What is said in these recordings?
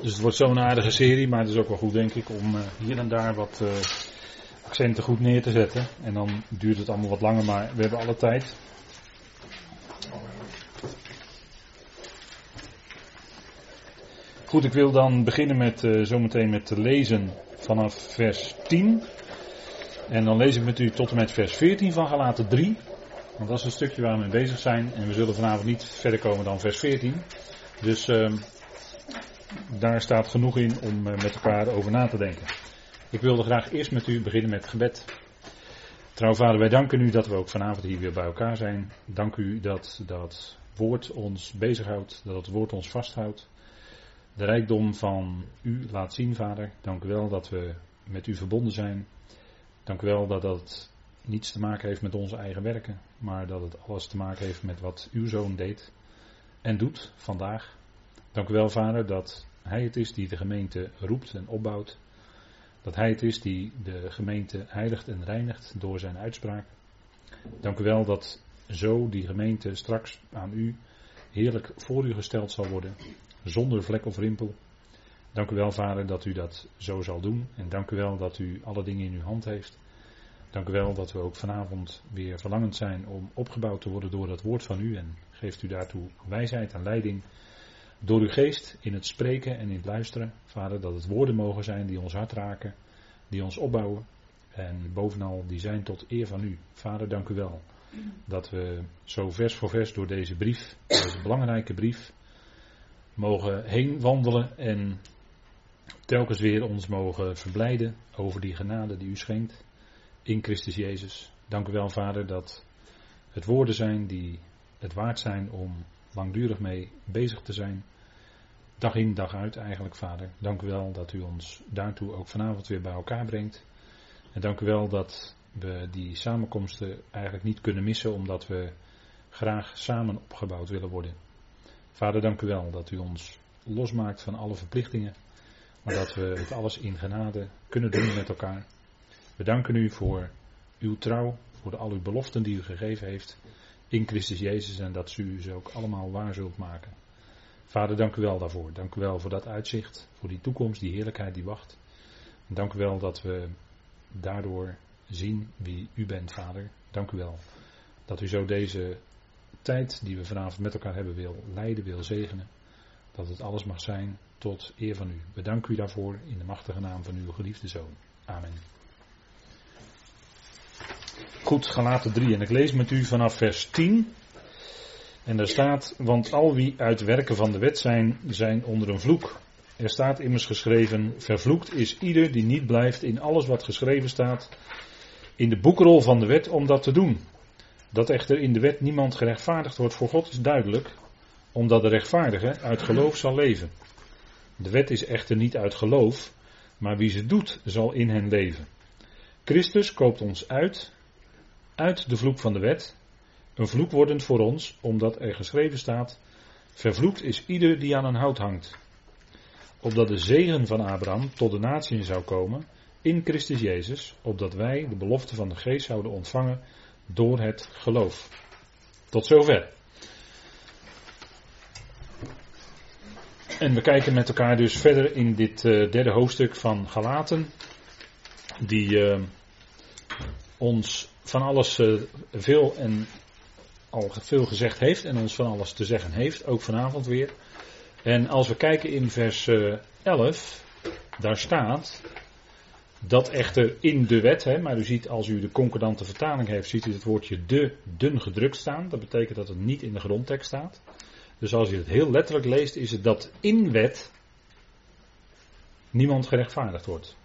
Dus het wordt zo'n aardige serie, maar het is ook wel goed denk ik om uh, hier en daar wat uh, accenten goed neer te zetten. En dan duurt het allemaal wat langer, maar we hebben alle tijd. Goed, ik wil dan beginnen met uh, zometeen met te lezen vanaf vers 10. En dan lees ik met u tot en met vers 14 van Galaten 3. Want dat is een stukje waar we mee bezig zijn. En we zullen vanavond niet verder komen dan vers 14. Dus uh, daar staat genoeg in om uh, met elkaar over na te denken. Ik wilde graag eerst met u beginnen met gebed. Trouw vader, wij danken u dat we ook vanavond hier weer bij elkaar zijn. Dank u dat dat woord ons bezighoudt, dat het woord ons vasthoudt. De rijkdom van u laat zien, vader. Dank u wel dat we met u verbonden zijn. Dank u wel dat dat niets te maken heeft met onze eigen werken, maar dat het alles te maken heeft met wat uw zoon deed en doet vandaag. Dank u wel, vader, dat hij het is die de gemeente roept en opbouwt. Dat hij het is die de gemeente heiligt en reinigt door zijn uitspraak. Dank u wel dat zo die gemeente straks aan u heerlijk voor u gesteld zal worden, zonder vlek of rimpel. Dank u wel, vader, dat u dat zo zal doen. En dank u wel dat u alle dingen in uw hand heeft. Dank u wel dat we ook vanavond weer verlangend zijn om opgebouwd te worden door het woord van u. En geeft u daartoe wijsheid en leiding door uw geest in het spreken en in het luisteren. Vader, dat het woorden mogen zijn die ons hart raken, die ons opbouwen. En bovenal die zijn tot eer van u. Vader, dank u wel dat we zo vers voor vers door deze brief, deze belangrijke brief, mogen heen wandelen en telkens weer ons mogen verblijden over die genade die u schenkt in Christus Jezus. Dank u wel, Vader, dat het woorden zijn die het waard zijn om langdurig mee bezig te zijn. Dag in, dag uit eigenlijk, Vader. Dank u wel dat u ons daartoe ook vanavond weer bij elkaar brengt. En dank u wel dat we die samenkomsten eigenlijk niet kunnen missen, omdat we graag samen opgebouwd willen worden. Vader, dank u wel dat u ons losmaakt van alle verplichtingen, maar dat we het alles in genade kunnen doen met elkaar. We danken u voor uw trouw, voor al uw beloften die u gegeven heeft in Christus Jezus en dat u ze ook allemaal waar zult maken. Vader, dank u wel daarvoor. Dank u wel voor dat uitzicht, voor die toekomst, die heerlijkheid die wacht. Dank u wel dat we daardoor zien wie u bent, Vader. Dank u wel dat u zo deze tijd die we vanavond met elkaar hebben wil leiden, wil zegenen. Dat het alles mag zijn tot eer van u. We danken u daarvoor in de machtige naam van uw geliefde Zoon. Amen. Goed, Galaten 3 en ik lees met u vanaf vers 10. En daar staat, want al wie uit werken van de wet zijn, zijn onder een vloek. Er staat immers geschreven, vervloekt is ieder die niet blijft in alles wat geschreven staat in de boekrol van de wet om dat te doen. Dat echter in de wet niemand gerechtvaardigd wordt voor God is duidelijk, omdat de rechtvaardige uit geloof zal leven. De wet is echter niet uit geloof, maar wie ze doet zal in hen leven. Christus koopt ons uit, uit de vloek van de wet, een vloek wordend voor ons, omdat er geschreven staat, vervloekt is ieder die aan een hout hangt. Opdat de zegen van Abraham tot de natieën zou komen, in Christus Jezus, opdat wij de belofte van de geest zouden ontvangen door het geloof. Tot zover. En we kijken met elkaar dus verder in dit uh, derde hoofdstuk van Galaten, die uh, ons van alles uh, veel en al veel gezegd heeft en ons van alles te zeggen heeft, ook vanavond weer. En als we kijken in vers 11, daar staat dat echter in de wet, hè, maar u ziet als u de concordante vertaling heeft, ziet u het woordje de dun gedrukt staan. Dat betekent dat het niet in de grondtekst staat. Dus als u het heel letterlijk leest, is het dat in wet niemand gerechtvaardigd wordt.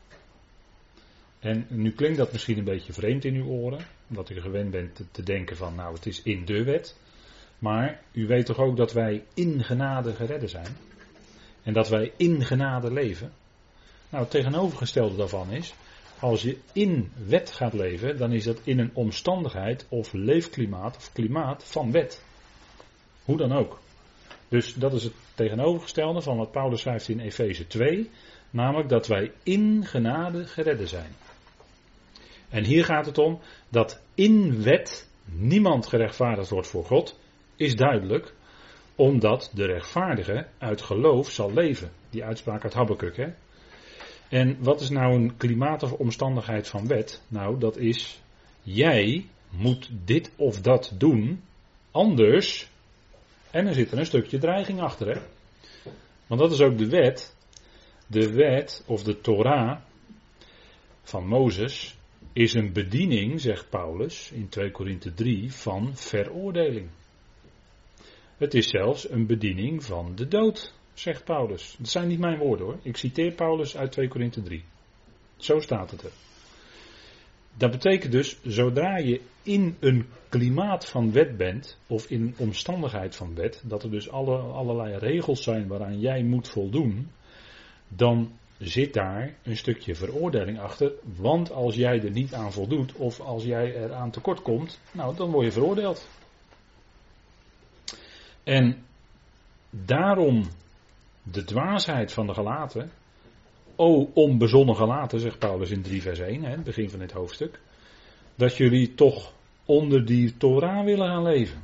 En nu klinkt dat misschien een beetje vreemd in uw oren, omdat u gewend bent te, denken van nou het is in de wet. Maar u weet toch ook dat wij in genade geredden zijn. En dat wij in genade leven. Nou, het tegenovergestelde daarvan is, als je in wet gaat leven, dan is dat in een omstandigheid of leefklimaat of klimaat van wet. Hoe dan ook. Dus dat is het tegenovergestelde van wat Paulus schrijft in Efeze 2, namelijk dat wij in genade geredden zijn. En hier gaat het om dat in wet niemand gerechtvaardigd wordt voor God, is duidelijk, Omdat de rechtvaardige uit geloof zal leven. Die uitspraak uit Habakkuk, hè. En wat is nou een klimaat of omstandigheid van wet? Nou, dat is, jij moet dit of dat doen, anders. En er zit er een stukje dreiging achter, hè. Want dat is ook de wet. De wet of de Torah van Mozes is een bediening, zegt Paulus in 2 Korinthe 3, van veroordeling. Het is zelfs een bediening van de dood, zegt Paulus. Dat zijn niet mijn woorden hoor. Ik citeer Paulus uit 2 Korinthe 3. Zo staat het er. Dat betekent dus, zodra je in een klimaat van wet bent, of in een omstandigheid van wet, dat er dus alle, allerlei regels zijn waaraan jij moet voldoen, dan zit daar een stukje veroordeling achter. Want als jij er niet aan voldoet, of als jij er aan tekort komt, nou dan word je veroordeeld. En daarom de dwaasheid van de gelaten. O onbezonnen gelaten, zegt Paulus in 3 vers 1, het begin van dit hoofdstuk. Dat jullie toch onder die Torah willen gaan leven.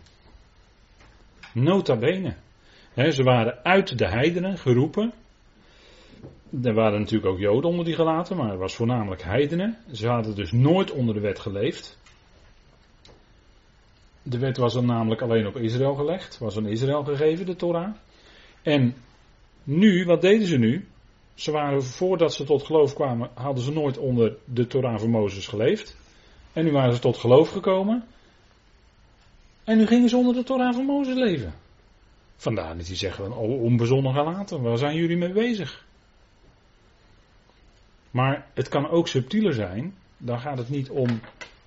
Nota bene. ze waren uit de heidenen geroepen. Er waren natuurlijk ook Joden onder die gelaten, maar het was voornamelijk heidenen. Ze hadden dus nooit onder de wet geleefd. De wet was dan namelijk alleen op Israël gelegd, was aan Israël gegeven, de Torah. En nu, wat deden ze nu? Ze waren, voordat ze tot geloof kwamen, hadden ze nooit onder de Torah van Mozes geleefd. En nu waren ze tot geloof gekomen. En nu gingen ze onder de Torah van Mozes leven. Vandaar dat die zeggen, oh, onbezonnen gelaten, waar zijn jullie mee bezig? Maar het kan ook subtieler zijn. Dan gaat het niet om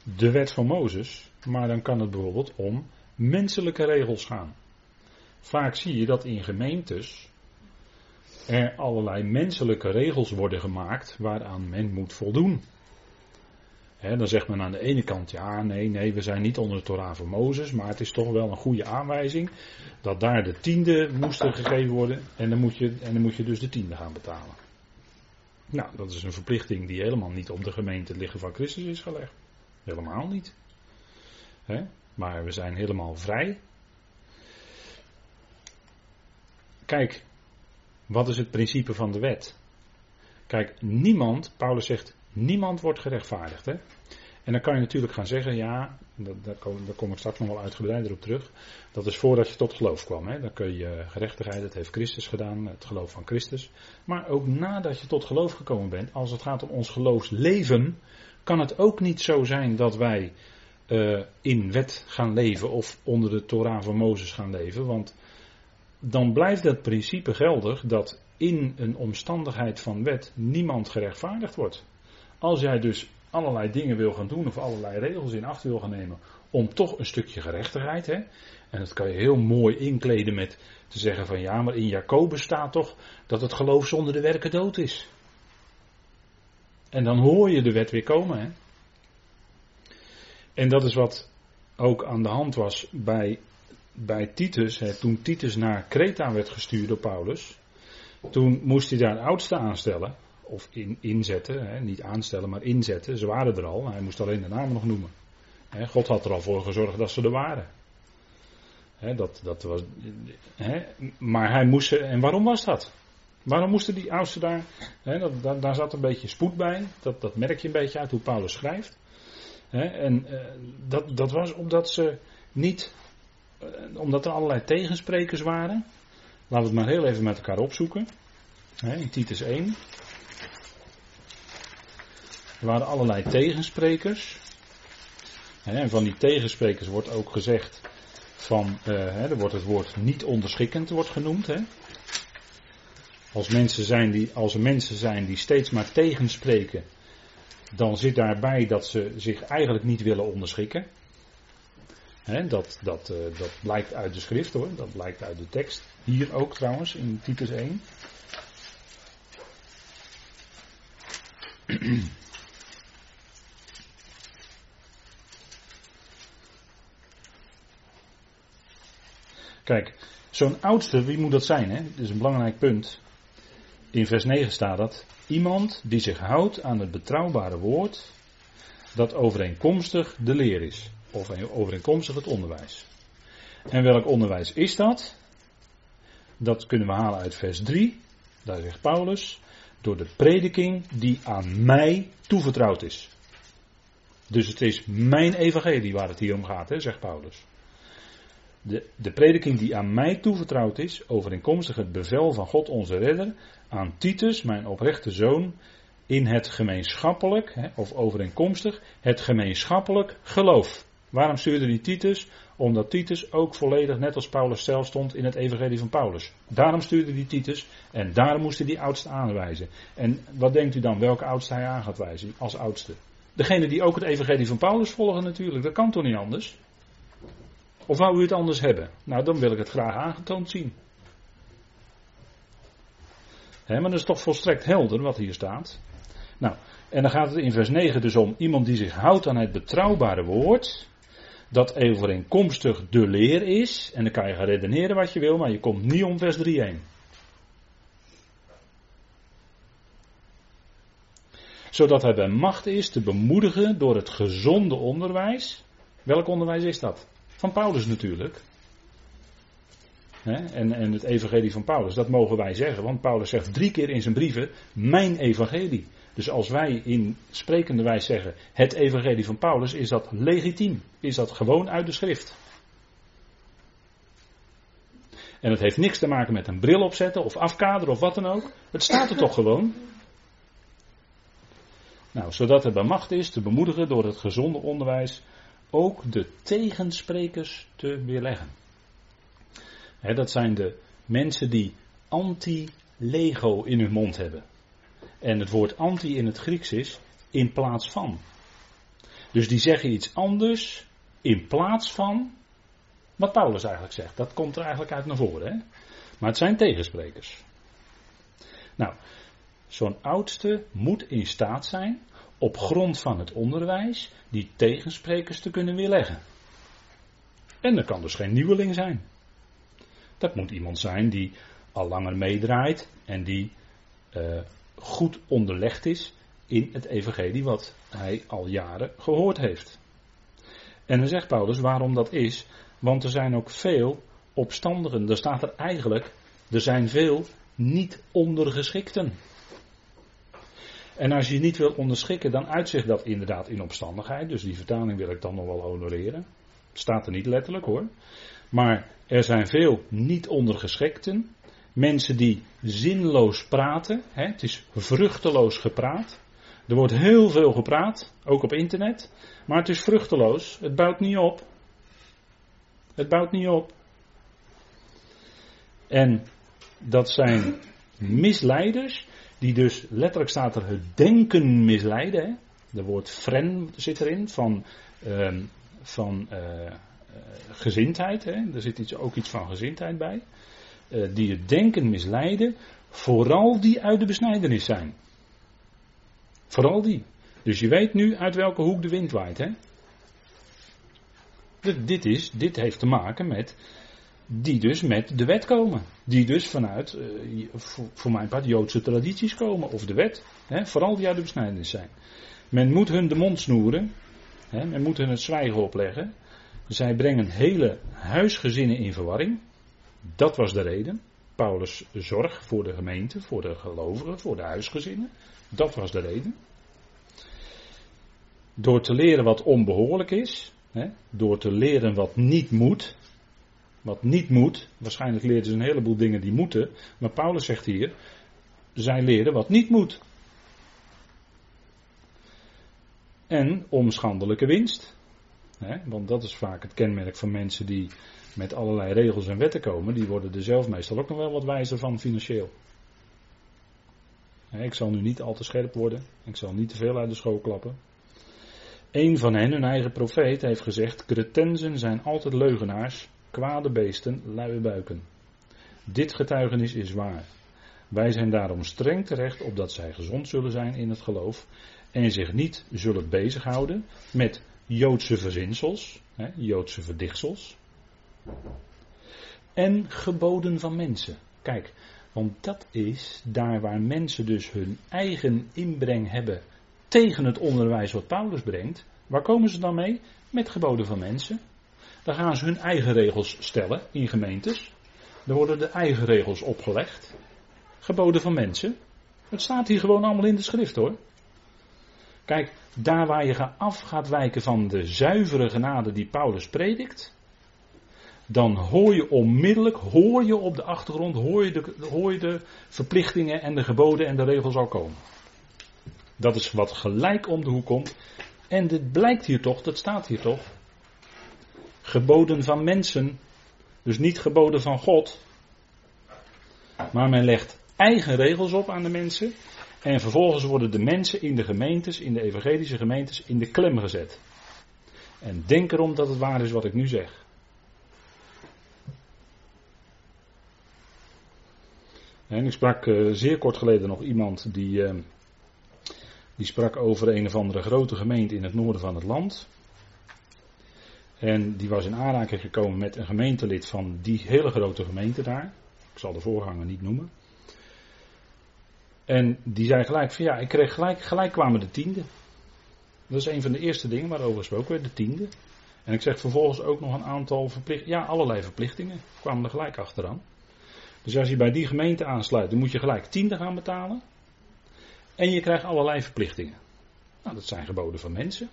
de wet van Mozes, maar dan kan het bijvoorbeeld om menselijke regels gaan. Vaak zie je dat in gemeentes er allerlei menselijke regels worden gemaakt waaraan men moet voldoen. dan zegt men aan de ene kant, ja, nee, nee, we zijn niet onder de Torah van Mozes, maar het is toch wel een goede aanwijzing dat daar de tiende moesten gegeven worden en dan moet je, en dan moet je dus de tiende gaan betalen. Nou, dat is een verplichting die helemaal niet op de gemeente liggen van Christus is gelegd. Helemaal niet. Maar we zijn helemaal vrij. Kijk, wat is het principe van de wet? Kijk, niemand, Paulus zegt, niemand wordt gerechtvaardigd. Hè? En dan kan je natuurlijk gaan zeggen, ja, daar kom, daar kom ik straks nog wel uitgebreider op terug. Dat is voordat je tot geloof kwam. Hè? Dan kun je gerechtigheid, dat heeft Christus gedaan, het geloof van Christus. Maar ook nadat je tot geloof gekomen bent, als het gaat om ons geloofsleven, kan het ook niet zo zijn dat wij uh, in wet gaan leven of onder de Torah van Mozes gaan leven. Want dan blijft het principe geldig dat in een omstandigheid van wet niemand gerechtvaardigd wordt. Als jij dus allerlei dingen wil gaan doen of allerlei regels in acht wil gaan nemen om toch een stukje gerechtigheid, hè, en dat kan je heel mooi inkleden met te zeggen van ja, maar in Jacobus staat toch dat het geloof zonder de werken dood is. En dan hoor je de wet weer komen. Hè. En dat is wat ook aan de hand was bij bij Titus, hè, toen Titus naar Kreta werd gestuurd door Paulus, toen moest hij daar een oudste aanstellen, of in, inzetten, hè, niet aanstellen, maar inzetten. Ze waren er al, hij moest alleen de namen nog noemen. Hè, God had er al voor gezorgd dat ze er waren. dat, dat was, maar hij moest, en waarom was dat? Waarom moesten die oudsten daar, dat, daar zat een beetje spoed bij, dat, dat merk je een beetje uit hoe Paulus schrijft. en uh, dat, dat was omdat ze niet eh, omdat er allerlei tegensprekers waren. Laten we het maar heel even met elkaar opzoeken. in Titus 1. Er waren allerlei tegensprekers. En van die tegensprekers wordt ook gezegd van, uh, er wordt het woord niet onderschikkend wordt genoemd. Hè. Als, mensen zijn die, als er mensen zijn die steeds maar tegenspreken, dan zit daarbij dat ze zich eigenlijk niet willen onderschikken dat, dat, uh, dat blijkt uit de schrift hoor, dat blijkt uit de tekst. Hier ook trouwens, in Titus 1. Kijk, zo'n oudste, wie moet dat zijn? Hè? Dat is een belangrijk punt. In vers 9 staat dat. Iemand die zich houdt aan het betrouwbare woord, dat overeenkomstig de leer is of overeenkomstig het onderwijs. En welk onderwijs is dat? Dat kunnen we halen uit vers 3. Daar zegt Paulus, door de prediking die aan mij toevertrouwd is. Dus het is mijn evangelie waar het hier om gaat, hè, zegt Paulus. De, de prediking die aan mij toevertrouwd is, overeenkomstig het bevel van God onze redder, aan Titus, mijn oprechte zoon, in het gemeenschappelijk, hè, of overeenkomstig, het gemeenschappelijk geloof. Waarom stuurde die Titus? Omdat Titus ook volledig, net als Paulus zelf, stond in het evangelie van Paulus. Daarom stuurde die Titus en daarom moest hij die oudste aanwijzen. En wat denkt u dan, welke oudste hij aan gaat wijzen als oudste? Degene die ook het evangelie van Paulus volgen natuurlijk, dat kan toch niet anders? Of wou u het anders hebben? Nou, dan wil ik het graag aangetoond zien. He, maar dat is toch volstrekt helder wat hier staat. Nou, en dan gaat het in vers 9 dus om iemand die zich houdt aan het betrouwbare woord. Dat overeenkomstig de leer is. En dan kan je gaan redeneren wat je wil, maar je komt niet om vers 3 heen. Zodat hij bij macht is te bemoedigen door het gezonde onderwijs. Welk onderwijs is dat? Van Paulus natuurlijk. En, en het evangelie van Paulus, dat mogen wij zeggen, want Paulus zegt drie keer in zijn brieven, mijn evangelie. Dus als wij in sprekende wijze zeggen, het evangelie van Paulus, is dat legitiem. Is dat gewoon uit de schrift. En het heeft niks te maken met een bril opzetten of afkaderen of wat dan ook. Het staat er toch gewoon. Nou, zodat het bij macht is te bemoedigen door het gezonde onderwijs ook de tegensprekers te weerleggen. dat zijn de mensen die anti-lego in hun mond hebben. En het woord anti in het Grieks is in plaats van. Dus die zeggen iets anders in plaats van wat Paulus eigenlijk zegt. Dat komt er eigenlijk uit naar voren. Hè? Maar het zijn tegensprekers. Nou, zo'n oudste moet in staat zijn op grond van het onderwijs die tegensprekers te kunnen weerleggen. En dat kan dus geen nieuweling zijn. Dat moet iemand zijn die al langer meedraait en die uh, goed onderlegd is in het evangelie wat hij al jaren gehoord heeft. En dan zegt Paulus waarom dat is, want er zijn ook veel opstandigen. Er staat er eigenlijk, er zijn veel niet ondergeschikten. En als je niet wil onderschikken, dan uitzicht dat inderdaad in opstandigheid. Dus die vertaling wil ik dan nog wel honoreren. Staat er niet letterlijk hoor. Maar er zijn veel niet ondergeschikten. Mensen die zinloos praten. Hè, het is vruchteloos gepraat. Er wordt heel veel gepraat, ook op internet. Maar het is vruchteloos. Het bouwt niet op. Het bouwt niet op. En dat zijn misleiders die dus letterlijk staat er het denken misleiden. Hè? Woord fren zit erin van, uh, van uh, gezindheid. Hè? Er zit iets, ook iets van gezindheid bij. Uh, die het denken misleiden. Vooral die uit de besnijdenis zijn. Vooral die. Dus je weet nu uit welke hoek de wind waait. Hè? Dit, is, dit heeft te maken met die dus met de wet komen. Die dus vanuit, uh, voor, mijn part, Joodse tradities komen. Of de wet. Hè, vooral die uit de besnijdenis zijn. Men moet hun de mond snoeren. Hè, men moet hun het zwijgen opleggen. Zij brengen hele huisgezinnen in verwarring. Dat was de reden. Paulus' zorg voor de gemeente, voor de gelovigen, voor de huisgezinnen. Dat was de reden. Door te leren wat onbehoorlijk is, hè, door te leren wat niet moet, wat niet moet. Waarschijnlijk leerden ze een heleboel dingen die moeten. Maar Paulus zegt hier, zij leren wat niet moet. En om schandelijke winst. want dat is vaak het kenmerk van mensen die met allerlei regels en wetten komen. Die worden er zelf meestal ook nog wel wat wijzer van financieel. ik zal nu niet al te scherp worden. Ik zal niet te veel uit de school klappen. Een van hen, hun eigen profeet, heeft gezegd: Cretensen zijn altijd leugenaars kwade beesten, luie buiken. Dit getuigenis is waar. Wij zijn daarom streng terecht opdat zij gezond zullen zijn in het geloof en zich niet zullen bezighouden met Joodse verzinsels, hè, Joodse verdichtsels en geboden van mensen. Kijk, want dat is daar waar mensen dus hun eigen inbreng hebben tegen het onderwijs wat Paulus brengt. Waar komen ze dan mee? Met geboden van mensen. Dan gaan ze hun eigen regels stellen in gemeentes. Er worden de eigen regels opgelegd. Geboden van mensen. Het staat hier gewoon allemaal in de schrift hoor. Kijk, daar waar je af gaat wijken van de zuivere genade die Paulus predikt, dan hoor je onmiddellijk, hoor je op de achtergrond, hoor je de, hoor je de verplichtingen en de geboden en de regels al komen. Dat is wat gelijk om de hoek komt. En dit blijkt hier toch, dat staat hier toch. Geboden van mensen, dus niet geboden van God. Maar men legt eigen regels op aan de mensen. En vervolgens worden de mensen in de gemeentes, in de evangelische gemeentes, in de klem gezet. En denk erom dat het waar is wat ik nu zeg. En ik sprak uh, zeer kort geleden nog iemand die, uh, die sprak over een of andere grote gemeente in het noorden van het land. En die was in aanraking gekomen met een gemeentelid van die hele grote gemeente daar. Ik zal de voorganger niet noemen. En die zei gelijk van ja, ik kreeg gelijk, gelijk kwamen de tiende. Dat is een van de eerste dingen waarover gesproken werd, de tiende. En ik zeg vervolgens ook nog een aantal verplichtingen, ja, allerlei verplichtingen kwamen er gelijk achteraan. Dus als je bij die gemeente aansluit, dan moet je gelijk tiende gaan betalen. En je krijgt allerlei verplichtingen. Nou, dat zijn geboden van mensen.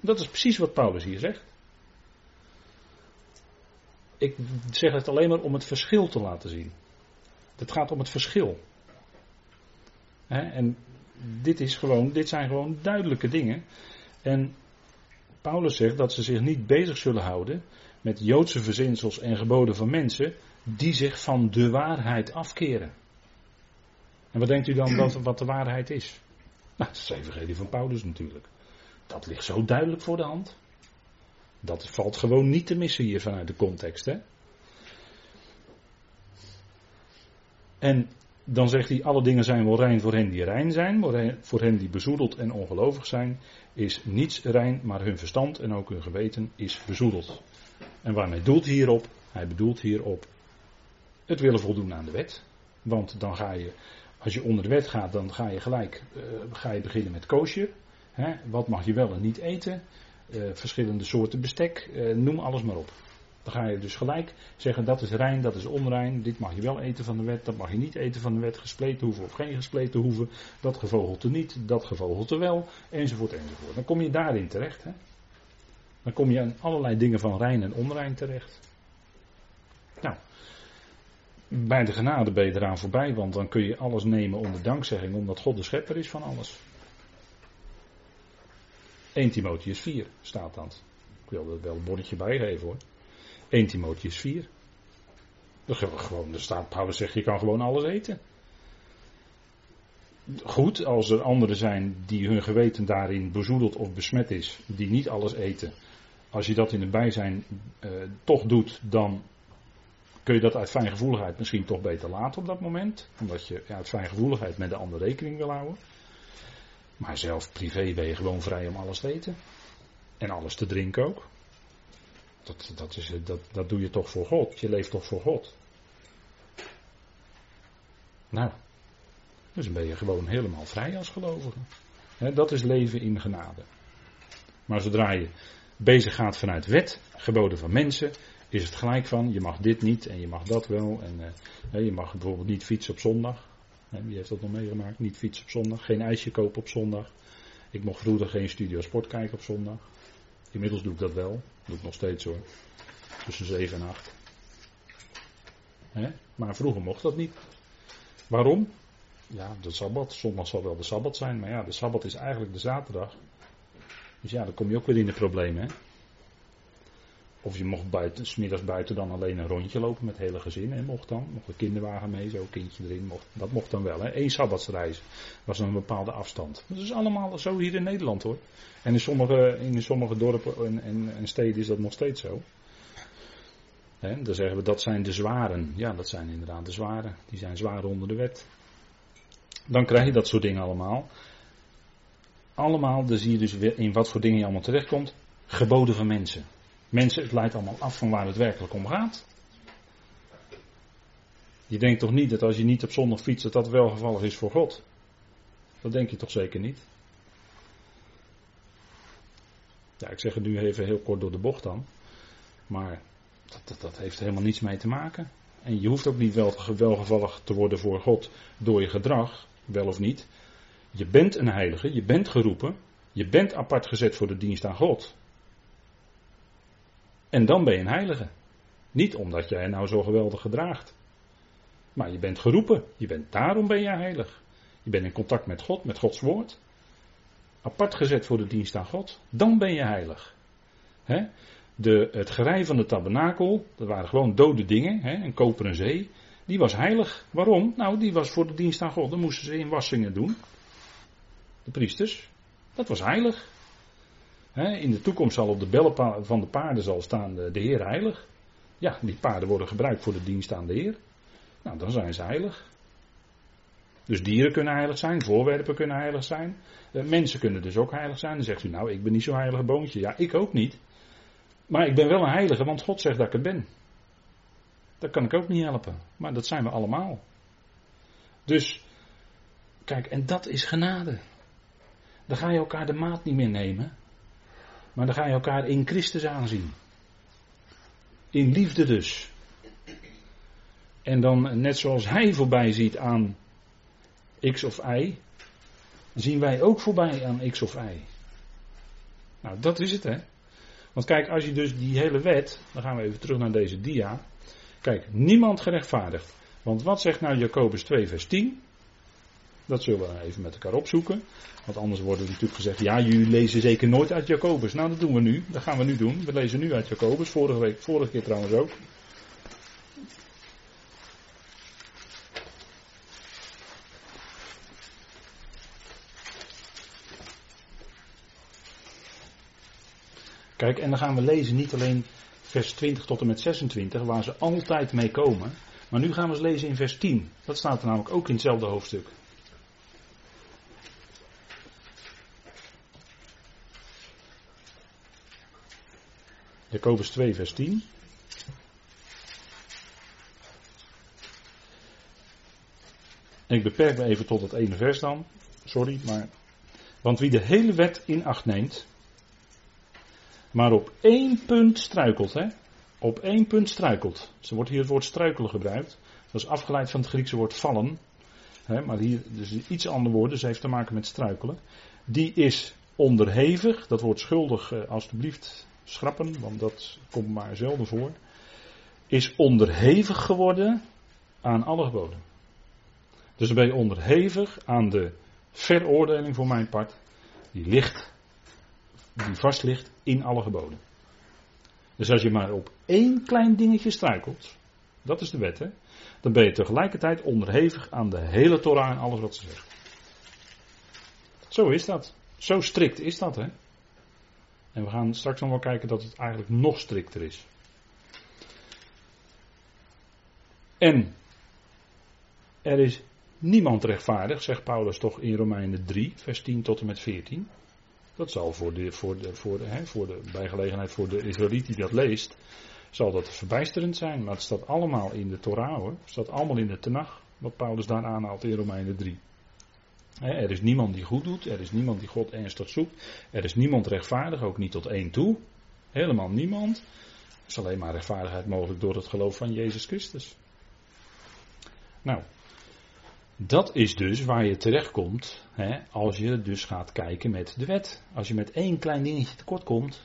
Dat is precies wat Paulus hier zegt. Ik zeg het alleen maar om het verschil te laten zien. Het gaat om het verschil. en dit, is gewoon, dit zijn gewoon duidelijke dingen. En Paulus zegt dat ze zich niet bezig zullen houden met Joodse verzinsels en geboden van mensen die zich van de waarheid afkeren. En wat denkt u dan dat, wat de waarheid is? Nou, dat is de evangelie van Paulus natuurlijk. Dat ligt zo duidelijk voor de hand. Dat valt gewoon niet te missen hier vanuit de context. Hè? En dan zegt hij, alle dingen zijn wel rein voor hen die rein zijn, voor hen die bezoedeld en ongelovig zijn, is niets rein, maar hun verstand en ook hun geweten is bezoedeld. En waarmee doelt hij hierop? Hij bedoelt hierop het willen voldoen aan de wet. Want dan ga je, als je onder de wet gaat, dan ga je gelijk uh, ga je beginnen met koosje. Wat mag je wel en niet eten? Uh, verschillende soorten bestek, uh, noem alles maar op. Dan ga je dus gelijk zeggen dat is rein, dat is onrein, dit mag je wel eten van de wet, dat mag je niet eten van de wet, gespleten hoeven of geen gespleten hoeven, dat gevogelte niet, dat gevogelte wel, enzovoort enzovoort. Dan kom je daarin terecht. Hè? Dan kom je aan allerlei dingen van rein en onrein terecht. Nou, bij de genade ben je eraan voorbij, want dan kun je alles nemen onder dankzegging, omdat God de schepper is van alles. 1 Timotheus 4 staat dan. Ik wil er wel een bordje bijgeven hoor. 1 Timotheus 4. Dat gewoon, er staat, Paulus zegt, je kan gewoon alles eten. Goed, als er anderen zijn die hun geweten daarin bezoedeld of besmet is, die niet alles eten. Als je dat in het bijzijn uh, toch doet, dan kun je dat uit fijngevoeligheid misschien toch beter laten op dat moment. Omdat je uit fijngevoeligheid met de ander rekening wil houden. Maar zelf privé ben je gewoon vrij om alles te eten. En alles te drinken ook. Dat, dat, is, dat, dat doe je toch voor God. Je leeft toch voor God. Nou, dus ben je gewoon helemaal vrij als gelovige. dat is leven in genade. Maar zodra je bezig gaat vanuit wet, geboden van mensen, is het gelijk van, je mag dit niet en je mag dat wel. En uh, je mag bijvoorbeeld niet fietsen op zondag. Wie heeft dat nog meegemaakt? Niet fietsen op zondag, geen ijsje kopen op zondag. Ik mocht vroeger geen studio sport kijken op zondag. Inmiddels doe ik dat wel. doe ik nog steeds hoor. Tussen 7 en 8. Maar vroeger mocht dat niet. Waarom? Ja, de sabbat. Zondag zal wel de sabbat zijn. Maar ja, de sabbat is eigenlijk de zaterdag. Dus ja, dan kom je ook weer in de problemen. Hè? Of je mocht buiten, smiddags buiten dan alleen een rondje lopen met hele gezin. En mocht dan, mocht een kinderwagen mee, zo kindje erin. Mocht, dat mocht dan wel. Hè. Eén sabbatsreis was dan een bepaalde afstand. Dat is allemaal zo hier in Nederland hoor. En in sommige, in sommige dorpen en, en, en steden is dat nog steeds zo. Dan zeggen we dat zijn de zwaren. Ja, dat zijn inderdaad de zwaren. Die zijn zwaar onder de wet. Dan krijg je dat soort dingen allemaal. Allemaal, dan zie je dus in wat voor dingen je allemaal terechtkomt. Geboden van mensen. Mensen, het leidt allemaal af van waar het werkelijk om gaat. Je denkt toch niet dat als je niet op zondag fietst, dat dat wel gevallig is voor God? Dat denk je toch zeker niet? Ja, ik zeg het nu even heel kort door de bocht dan. Maar dat, dat, dat heeft helemaal niets mee te maken. En je hoeft ook niet wel, welgevallig te worden voor God door je gedrag, wel of niet. Je bent een heilige, je bent geroepen, je bent apart gezet voor de dienst aan God. En dan ben je een heilige. Niet omdat jij nou zo geweldig gedraagt. Maar je bent geroepen. Je bent, daarom ben je heilig. Je bent in contact met God, met Gods woord. Apart gezet voor de dienst aan God. Dan ben je heilig. De, het gerei van de tabernakel, dat waren gewoon dode dingen, he, een koperen zee. Die was heilig. Waarom? Nou, die was voor de dienst aan God. Dan moesten ze in wassingen doen. De priesters. Dat was heilig. In de toekomst zal op de bellen van de paarden zal staan de, de Heer heilig. Ja, die paarden worden gebruikt voor de dienst aan de Heer. Nou, dan zijn ze heilig. Dus dieren kunnen heilig zijn, voorwerpen kunnen heilig zijn. Eh, mensen kunnen dus ook heilig zijn. Dan zegt u, nou, ik ben niet zo'n heilige boontje. Ja, ik ook niet. Maar ik ben wel een heilige, want God zegt dat ik het ben. Dat kan ik ook niet helpen. Maar dat zijn we allemaal. Dus, kijk, en dat is genade. Dan ga je elkaar de maat niet meer nemen. Maar dan ga je elkaar in Christus aanzien. In liefde dus. En dan, net zoals hij voorbij ziet aan X of Y, zien wij ook voorbij aan X of Y. Nou, dat is het, hè. Want kijk, als je dus die hele wet, dan gaan we even terug naar deze dia. Kijk, niemand gerechtvaardigd. Want wat zegt nou Jacobus 2, vers 10? Dat zullen we even met elkaar opzoeken. Want anders wordt er natuurlijk gezegd, ja, jullie lezen zeker nooit uit Jacobus. Nou, dat doen we nu. Dat gaan we nu doen. We lezen nu uit Jacobus. Vorige, week, vorige keer trouwens ook. Kijk, en dan gaan we lezen niet alleen vers 20 tot en met 26, waar ze altijd mee komen. Maar nu gaan we eens lezen in vers 10. Dat staat er namelijk ook in hetzelfde hoofdstuk. Jacobus 2, vers 10. ik beperk me even tot het ene vers dan. Sorry, maar. Want wie de hele wet in acht neemt, maar op één punt struikelt, hè? Op één punt struikelt. Ze wordt hier het woord struikelen gebruikt. Dat is afgeleid van het Griekse woord vallen. Hè? Maar hier dus iets ander woord, dus heeft te maken met struikelen. Die is onderhevig. Dat woord schuldig, eh, alstublieft schrappen, want dat komt maar zelden voor. Is onderhevig geworden aan alle geboden. Dus dan ben je onderhevig aan de veroordeling voor mijn part. Die ligt die vast ligt in alle geboden. Dus als je maar op één klein dingetje struikelt, dat is de wet, hè, dan ben je tegelijkertijd onderhevig aan de hele Torah en alles wat ze zegt. Zo is dat. Zo strikt is dat, hè. En we gaan straks nog wel kijken dat het eigenlijk nog strikter is. En er is niemand rechtvaardig, zegt Paulus toch in Romeinen 3, vers 10 tot en met 14. Dat zal voor de, voor de, voor de, hè, voor de bijgelegenheid voor de Israëliet die dat leest, zal dat verbijsterend zijn. Maar het staat allemaal in de Torah hoor. Het staat allemaal in de Tenach, wat Paulus daar aanhaalt in Romeinen 3. Er is niemand die goed doet, er is niemand die God ernstig zoekt, er is niemand rechtvaardig, ook niet tot één toe. Helemaal niemand. Er is alleen maar rechtvaardigheid mogelijk door het geloof van Jezus Christus. Nou, dat is dus waar je terechtkomt hè, als je dus gaat kijken met de wet. Als je met één klein dingetje tekort komt,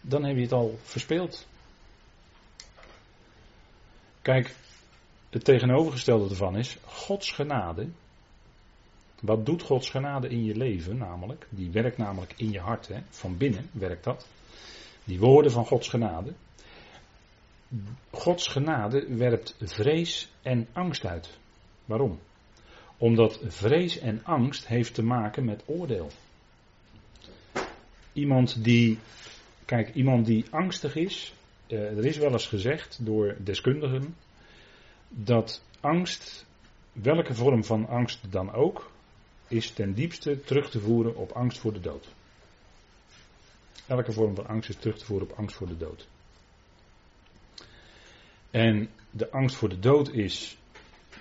dan heb je het al verspeeld. Kijk, het tegenovergestelde ervan is Gods genade. Wat doet Gods genade in je leven namelijk? Die werkt namelijk in je hart, hè? van binnen werkt dat. Die woorden van Gods genade. Gods genade werpt vrees en angst uit. Waarom? Omdat vrees en angst heeft te maken met oordeel. Iemand die, kijk, iemand die angstig is, eh, er is wel eens gezegd door deskundigen dat angst, welke vorm van angst dan ook, is ten diepste terug te voeren op angst voor de dood. Elke vorm van angst is terug te voeren op angst voor de dood. En de angst voor de dood is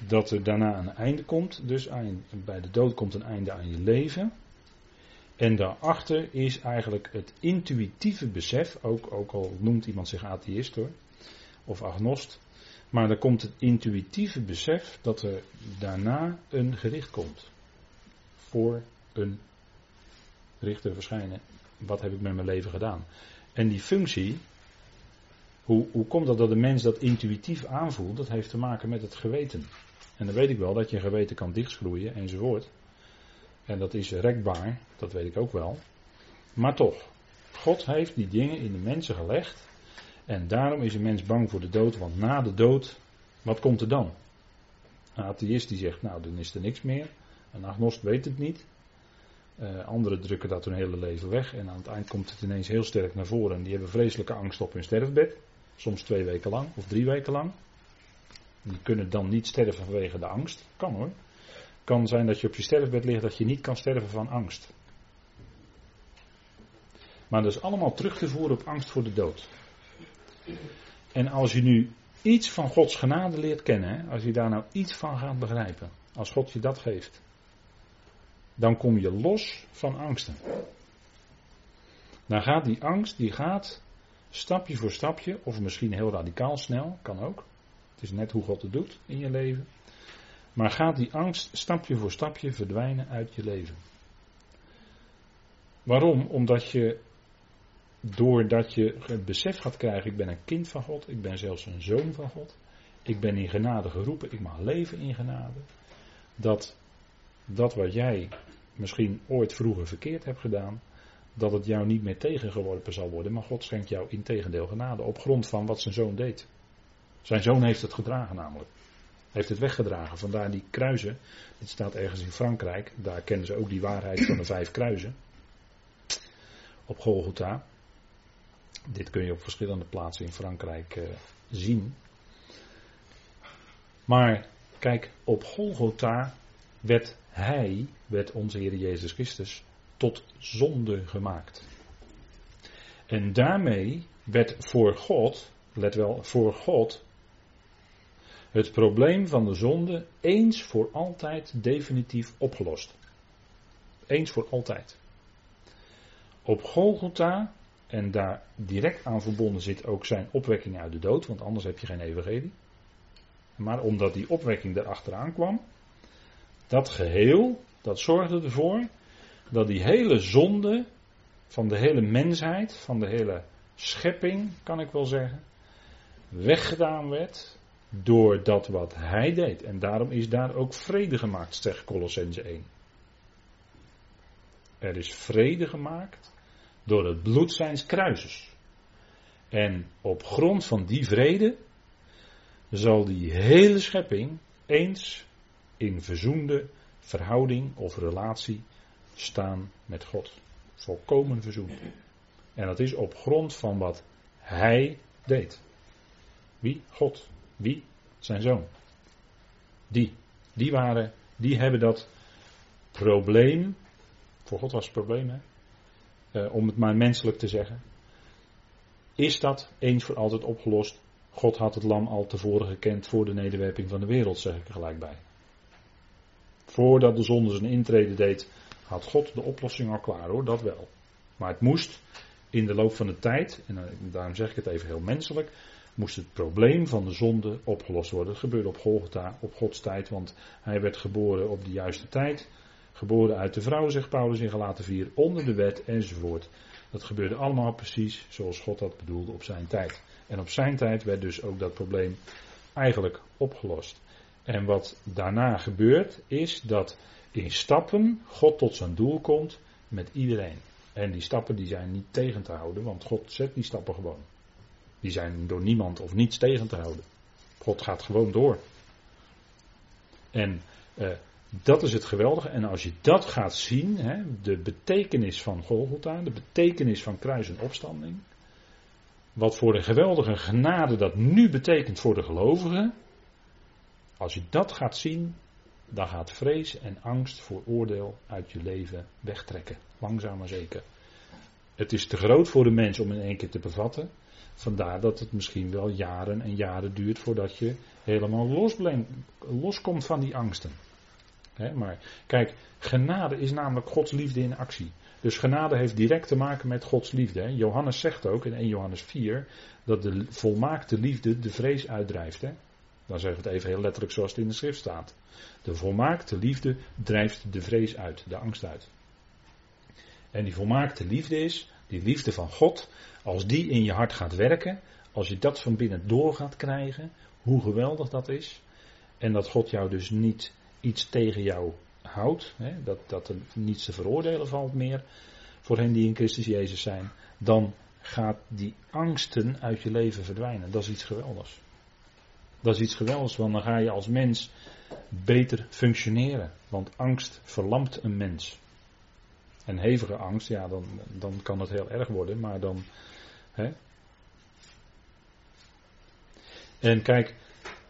dat er daarna een einde komt. Dus bij de dood komt een einde aan je leven. En daarachter is eigenlijk het intuïtieve besef, ook, ook al noemt iemand zich atheïst hoor, of agnost, Maar er komt het intuïtieve besef dat er daarna een gericht komt. Voor een richter verschijnen. Wat heb ik met mijn leven gedaan? En die functie, hoe, hoe komt dat dat de mens dat intuïtief aanvoelt? Dat heeft te maken met het geweten. En dan weet ik wel dat je geweten kan dichtschroeien enzovoort. En dat is rekbaar, dat weet ik ook wel. Maar toch, God heeft die dingen in de mensen gelegd. En daarom is een mens bang voor de dood, want na de dood, wat komt er dan? Een atheïst die zegt, nou dan is er niks meer. Een agnost weet het niet. Uh, anderen drukken dat hun hele leven weg en aan het eind komt het ineens heel sterk naar voren en die hebben vreselijke angst op hun sterfbed. Soms twee weken lang of drie weken lang. Die kunnen dan niet sterven vanwege de angst. Kan hoor. Kan zijn dat je op je sterfbed ligt dat je niet kan sterven van angst. Maar dat is allemaal terug te voeren op angst voor de dood. En als je nu iets van Gods genade leert kennen, als je daar nou iets van gaat begrijpen, als God je dat geeft, dan kom je los van angsten. Dan gaat die angst, die gaat stapje voor stapje, of misschien heel radicaal snel, kan ook. Het is net hoe God het doet in je leven. Maar gaat die angst stapje voor stapje verdwijnen uit je leven. Waarom? Omdat je, doordat je het besef gaat krijgen, ik ben een kind van God, ik ben zelfs een zoon van God, ik ben in genade geroepen, ik mag leven in genade, dat dat wat jij misschien ooit vroeger verkeerd hebt gedaan, dat het jou niet meer tegengeworpen zal worden, maar God schenkt jou in tegendeel genade op grond van wat zijn zoon deed. Zijn zoon heeft het gedragen namelijk. Heeft het weggedragen. Vandaar die kruisen. Dit staat ergens in Frankrijk. Daar kennen ze ook die waarheid van de vijf kruisen. Op Golgotha. Dit kun je op verschillende plaatsen in Frankrijk uh, zien. Maar kijk, op Golgotha werd hij, werd onze Heer Jezus Christus, tot zonde gemaakt. En daarmee werd voor God, let wel, voor God, het probleem van de zonde eens voor altijd definitief opgelost. Eens voor altijd. Op Golgotha, en daar direct aan verbonden zit ook zijn opwekking uit de dood, want anders heb je geen evangelie. Maar omdat die opwekking erachteraan kwam, dat geheel, dat zorgde ervoor dat die hele zonde van de hele mensheid, van de hele schepping, kan ik wel zeggen, weggedaan werd door dat wat hij deed. En daarom is daar ook vrede gemaakt, zegt Colossense 1. Er is vrede gemaakt door het bloed zijns kruises. En op grond van die vrede zal die hele schepping eens in verzoende verhouding of relatie staan met God. Volkomen verzoend. En dat is op grond van wat Hij deed. Wie? God. Wie? Zijn zoon. Die. Die waren, die hebben dat probleem. Voor God was het probleem, hè? Eh, om het maar menselijk te zeggen. Is dat eens voor altijd opgelost? God had het lam al tevoren gekend voor de nederwerping van de wereld, zeg ik er gelijk bij. Voordat de zonde zijn intrede deed, had God de oplossing al klaar hoor, dat wel. Maar het moest in de loop van de tijd, en daarom zeg ik het even heel menselijk, moest het probleem van de zonde opgelost worden. Het gebeurde op op Gods tijd, want hij werd geboren op de juiste tijd. Geboren uit de vrouw, zegt Paulus in Galaten 4, onder de wet enzovoort. Dat gebeurde allemaal precies zoals God dat bedoelde op zijn tijd. En op zijn tijd werd dus ook dat probleem eigenlijk opgelost. En wat daarna gebeurt, is dat in stappen God tot zijn doel komt met iedereen. En die stappen die zijn niet tegen te houden, want God zet die stappen gewoon. Die zijn door niemand of niets tegen te houden. God gaat gewoon door. En eh, dat is het geweldige. En als je dat gaat zien, hè, de betekenis van Golgotha, de betekenis van kruis en opstanding. Wat voor een geweldige genade dat nu betekent voor de gelovigen. Als je dat gaat zien, dan gaat vrees en angst voor oordeel uit je leven wegtrekken. Langzaam maar zeker. Het is te groot voor de mens om in één keer te bevatten. Vandaar dat het misschien wel jaren en jaren duurt voordat je helemaal loskomt van die angsten. maar kijk, genade is namelijk Gods liefde in actie. Dus genade heeft direct te maken met Gods liefde. Johannes zegt ook in 1 Johannes 4 dat de volmaakte liefde de vrees uitdrijft. Dan zeggen we het even heel letterlijk zoals het in de schrift staat. De volmaakte liefde drijft de vrees uit, de angst uit. En die volmaakte liefde is, die liefde van God, als die in je hart gaat werken, als je dat van binnen door gaat krijgen, hoe geweldig dat is. En dat God jou dus niet iets tegen jou houdt, hè, dat, dat er niets te veroordelen valt meer voor hen die in Christus Jezus zijn, dan gaat die angsten uit je leven verdwijnen. Dat is iets geweldigs. Dat is iets geweldigs, want dan ga je als mens beter functioneren. Want angst verlamt een mens. En hevige angst, ja, dan, dan kan het heel erg worden, maar dan. Hè. En kijk,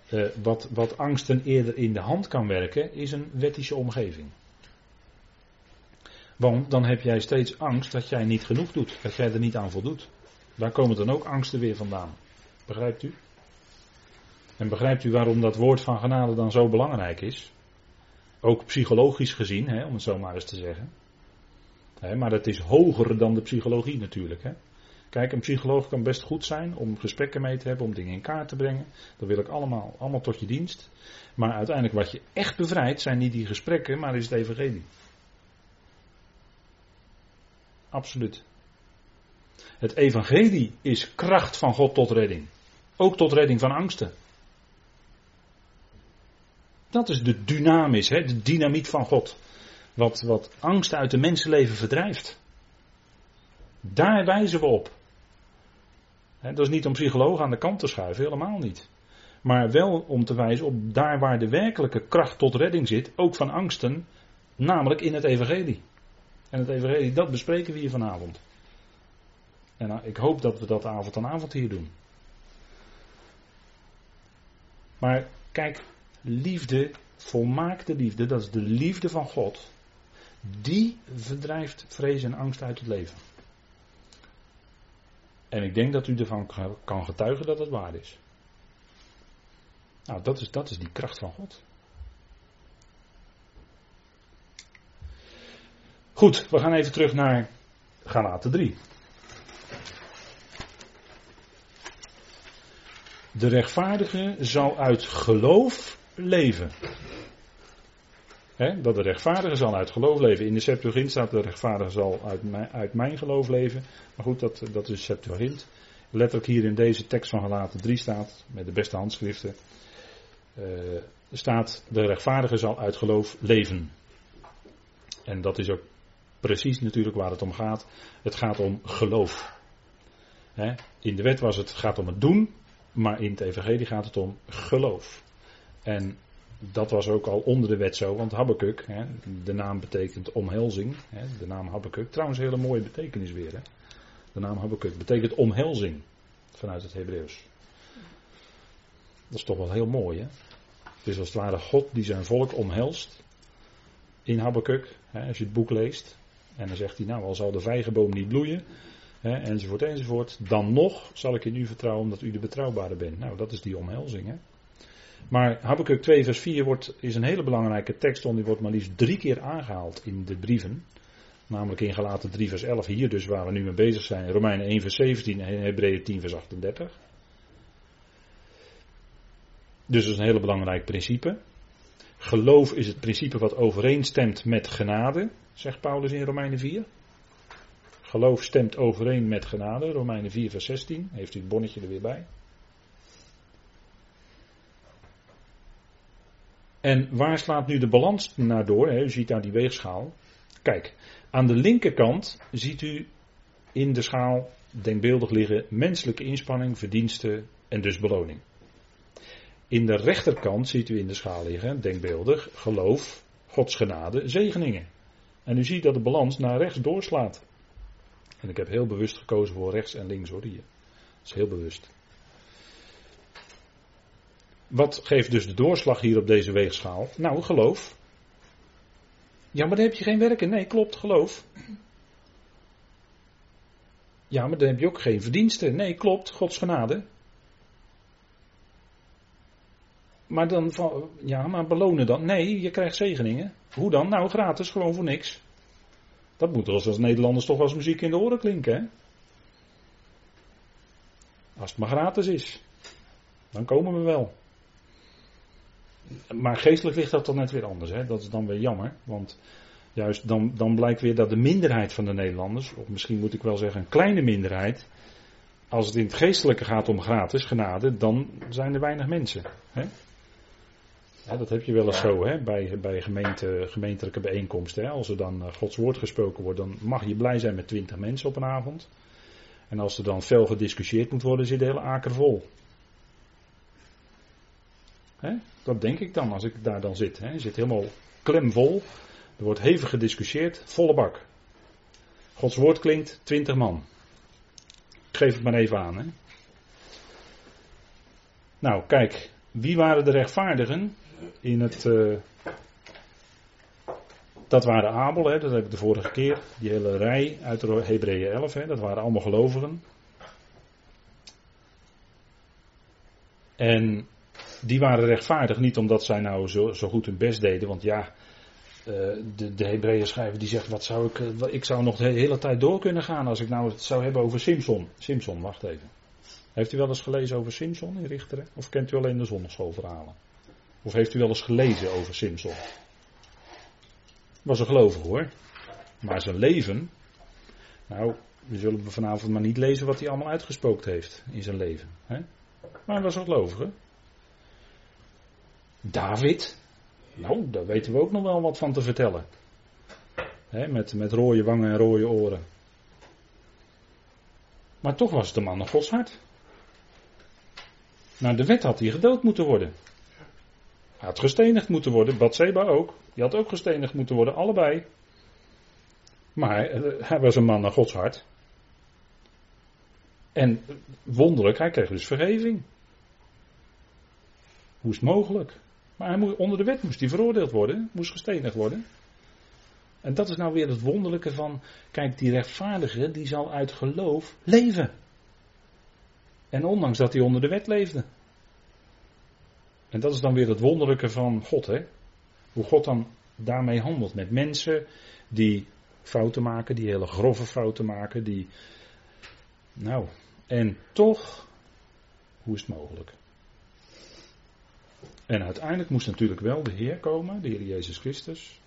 eh, wat, wat angsten eerder in de hand kan werken, is een wettische omgeving. Want dan heb jij steeds angst dat jij niet genoeg doet, dat jij er niet aan voldoet. Daar komen dan ook angsten weer vandaan. Begrijpt u? En begrijpt u waarom dat woord van genade dan zo belangrijk is? Ook psychologisch gezien, hè, om het zo maar eens te zeggen. Hè, maar dat is hoger dan de psychologie natuurlijk. Hè. Kijk, een psycholoog kan best goed zijn om gesprekken mee te hebben, om dingen in kaart te brengen. Dat wil ik allemaal, allemaal tot je dienst. Maar uiteindelijk wat je echt bevrijdt zijn niet die gesprekken, maar is het evangelie. Absoluut. Het evangelie is kracht van God tot redding. Ook tot redding van angsten. Dat is de dynamis, hè, de dynamiek van God. Wat, wat angst uit de mensenleven verdrijft. Daar wijzen we op. dat is niet om psychologen aan de kant te schuiven, helemaal niet. Maar wel om te wijzen op daar waar de werkelijke kracht tot redding zit, ook van angsten, namelijk in het evangelie. En het evangelie, dat bespreken we hier vanavond. En nou, ik hoop dat we dat avond aan avond hier doen. Maar kijk, liefde, volmaakte liefde, dat is de liefde van God. Die verdrijft vrees en angst uit het leven. En ik denk dat u ervan kan getuigen dat het waar is. Nou, dat is, dat is die kracht van God. Goed, we gaan even terug naar Galaten 3. De rechtvaardige zal uit geloof leven. dat de rechtvaardige zal uit geloof leven. In de Septuagint staat de rechtvaardige zal uit mijn, uit mijn geloof leven. Maar goed, dat, dat is Septuagint. Letterlijk hier in deze tekst van Galaten 3 staat, met de beste handschriften, uh, staat de rechtvaardige zal uit geloof leven. En dat is ook precies natuurlijk waar het om gaat. Het gaat om geloof. in de wet was het, het gaat om het doen, maar in het evangelie gaat het om geloof. En dat was ook al onder de wet zo, want Habakkuk, hè, de naam betekent omhelzing. Hè, de naam Habakkuk, trouwens een hele mooie betekenis weer. Hè. De naam Habakkuk betekent omhelzing vanuit het Hebreeuws. Dat is toch wel heel mooi hè. Het is als het ware God die zijn volk omhelst in Habakkuk, hè, als je het boek leest. En dan zegt hij, nou al zal de vijgenboom niet bloeien, hè, enzovoort enzovoort. Dan nog zal ik in u vertrouwen omdat u de betrouwbare bent. Nou dat is die omhelzing hè. Maar Habakkuk 2 vers 4 wordt, is een hele belangrijke tekst, want die wordt maar liefst drie keer aangehaald in de brieven. Namelijk in Galaten 3 vers 11, hier dus waar we nu mee bezig zijn, Romeinen 1 vers 17 en Hebreeën 10 vers 38. Dus dat is een hele belangrijk principe. Geloof is het principe wat overeenstemt met genade, zegt Paulus in Romeinen 4. Geloof stemt overeen met genade, Romeinen 4 vers 16, heeft u het bonnetje er weer bij. En waar slaat nu de balans naar door? U ziet daar die weegschaal. Kijk, aan de linkerkant ziet u in de schaal denkbeeldig liggen menselijke inspanning, verdiensten en dus beloning. In de rechterkant ziet u in de schaal liggen, denkbeeldig, geloof, Gods genade, zegeningen. En u ziet dat de balans naar rechts doorslaat. En ik heb heel bewust gekozen voor rechts en links hoor hier. Dat is heel bewust. Wat geeft dus de doorslag hier op deze weegschaal? Nou, geloof. Ja, maar dan heb je geen werken. Nee, klopt, geloof. Ja, maar dan heb je ook geen verdiensten. Nee, klopt, Gods genade. Maar dan, ja, maar belonen dan? Nee, je krijgt zegeningen. Hoe dan? Nou, gratis, gewoon voor niks. Dat moet ons als Nederlanders toch als muziek in de oren klinken, hè? Als het maar gratis is, dan komen we wel. Maar geestelijk ligt dat dan net weer anders. Hè? Dat is dan weer jammer. Want juist dan, dan blijkt weer dat de minderheid van de Nederlanders, of misschien moet ik wel zeggen een kleine minderheid, als het in het geestelijke gaat om gratis genade, dan zijn er weinig mensen. Hè? Ja, dat heb je wel eens zo hè, bij, bij gemeente, gemeentelijke bijeenkomsten. Hè. Als er dan eh, Gods woord gesproken wordt, dan mag je blij zijn met twintig mensen op een avond. En als er dan fel gediscussieerd moet worden, zit de hele aker vol. Hè? Dat denk ik dan als ik daar dan zit. Hè. Je zit helemaal klemvol. Er wordt hevig gediscussieerd, volle bak. Gods woord klinkt, twintig man. Ik geef het maar even aan. Nou, kijk, wie waren de rechtvaardigen? in het. Uh, dat waren Abel, hè, dat heb ik de vorige keer. Die hele rij uit Hebreeën 11, hè, dat waren allemaal gelovigen. En die waren rechtvaardig niet omdat zij nou zo, zo goed hun best deden. Want ja, uh, de, de Hebreeën die zegt, wat zou ik, uh, ik zou nog de hele tijd door kunnen gaan als ik nou het zou hebben over Simpson. Simpson, wacht even. Heeft u wel eens gelezen over Simpson in Richteren? Of kent u alleen de zonneschoolverhalen? Of heeft u wel eens gelezen over Simpson? Was een gelovige hoor. Maar zijn leven. Nou, we zullen vanavond maar niet lezen wat hij allemaal uitgespookt heeft in zijn leven. Hè? Maar hij was een gelovige. David. Nou, daar weten we ook nog wel wat van te vertellen. Met, met rode wangen en rode oren. Maar toch was het de man een Gods hart. Naar de wet had hij gedood moeten worden. Hij had gestenigd moeten worden, Batseba ook. Die had ook gestenigd moeten worden, allebei. Maar eh, hij was een man naar Gods hart. En wonderlijk, hij kreeg dus vergeving. Hoe is het mogelijk? Maar hij moest, onder de wet moest hij veroordeeld worden, moest gestenigd worden. En dat is nou weer het wonderlijke van, kijk, die rechtvaardige, die zal uit geloof leven. En ondanks dat hij onder de wet leefde. En dat is dan weer het wonderlijke van God, hè? Hoe God dan daarmee handelt met mensen die fouten maken, die hele grove fouten maken, die. Nou, en toch, hoe is het mogelijk? En uiteindelijk moest natuurlijk wel de Heer komen, de Heer Jezus Christus,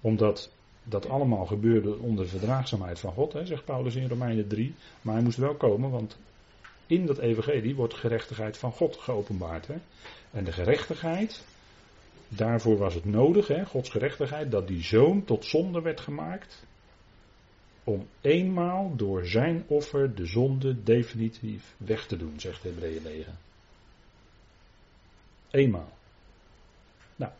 omdat dat allemaal gebeurde onder de verdraagzaamheid van God, hè, zegt Paulus in Romeinen 3. Maar hij moest wel komen, want in dat evangelie wordt gerechtigheid van God geopenbaard. Hè? En de gerechtigheid, daarvoor was het nodig, hè, Gods gerechtigheid, dat die zoon tot zonde werd gemaakt. Om eenmaal door zijn offer de zonde definitief weg te doen, zegt Hebreeën 9. Eenmaal. Nou,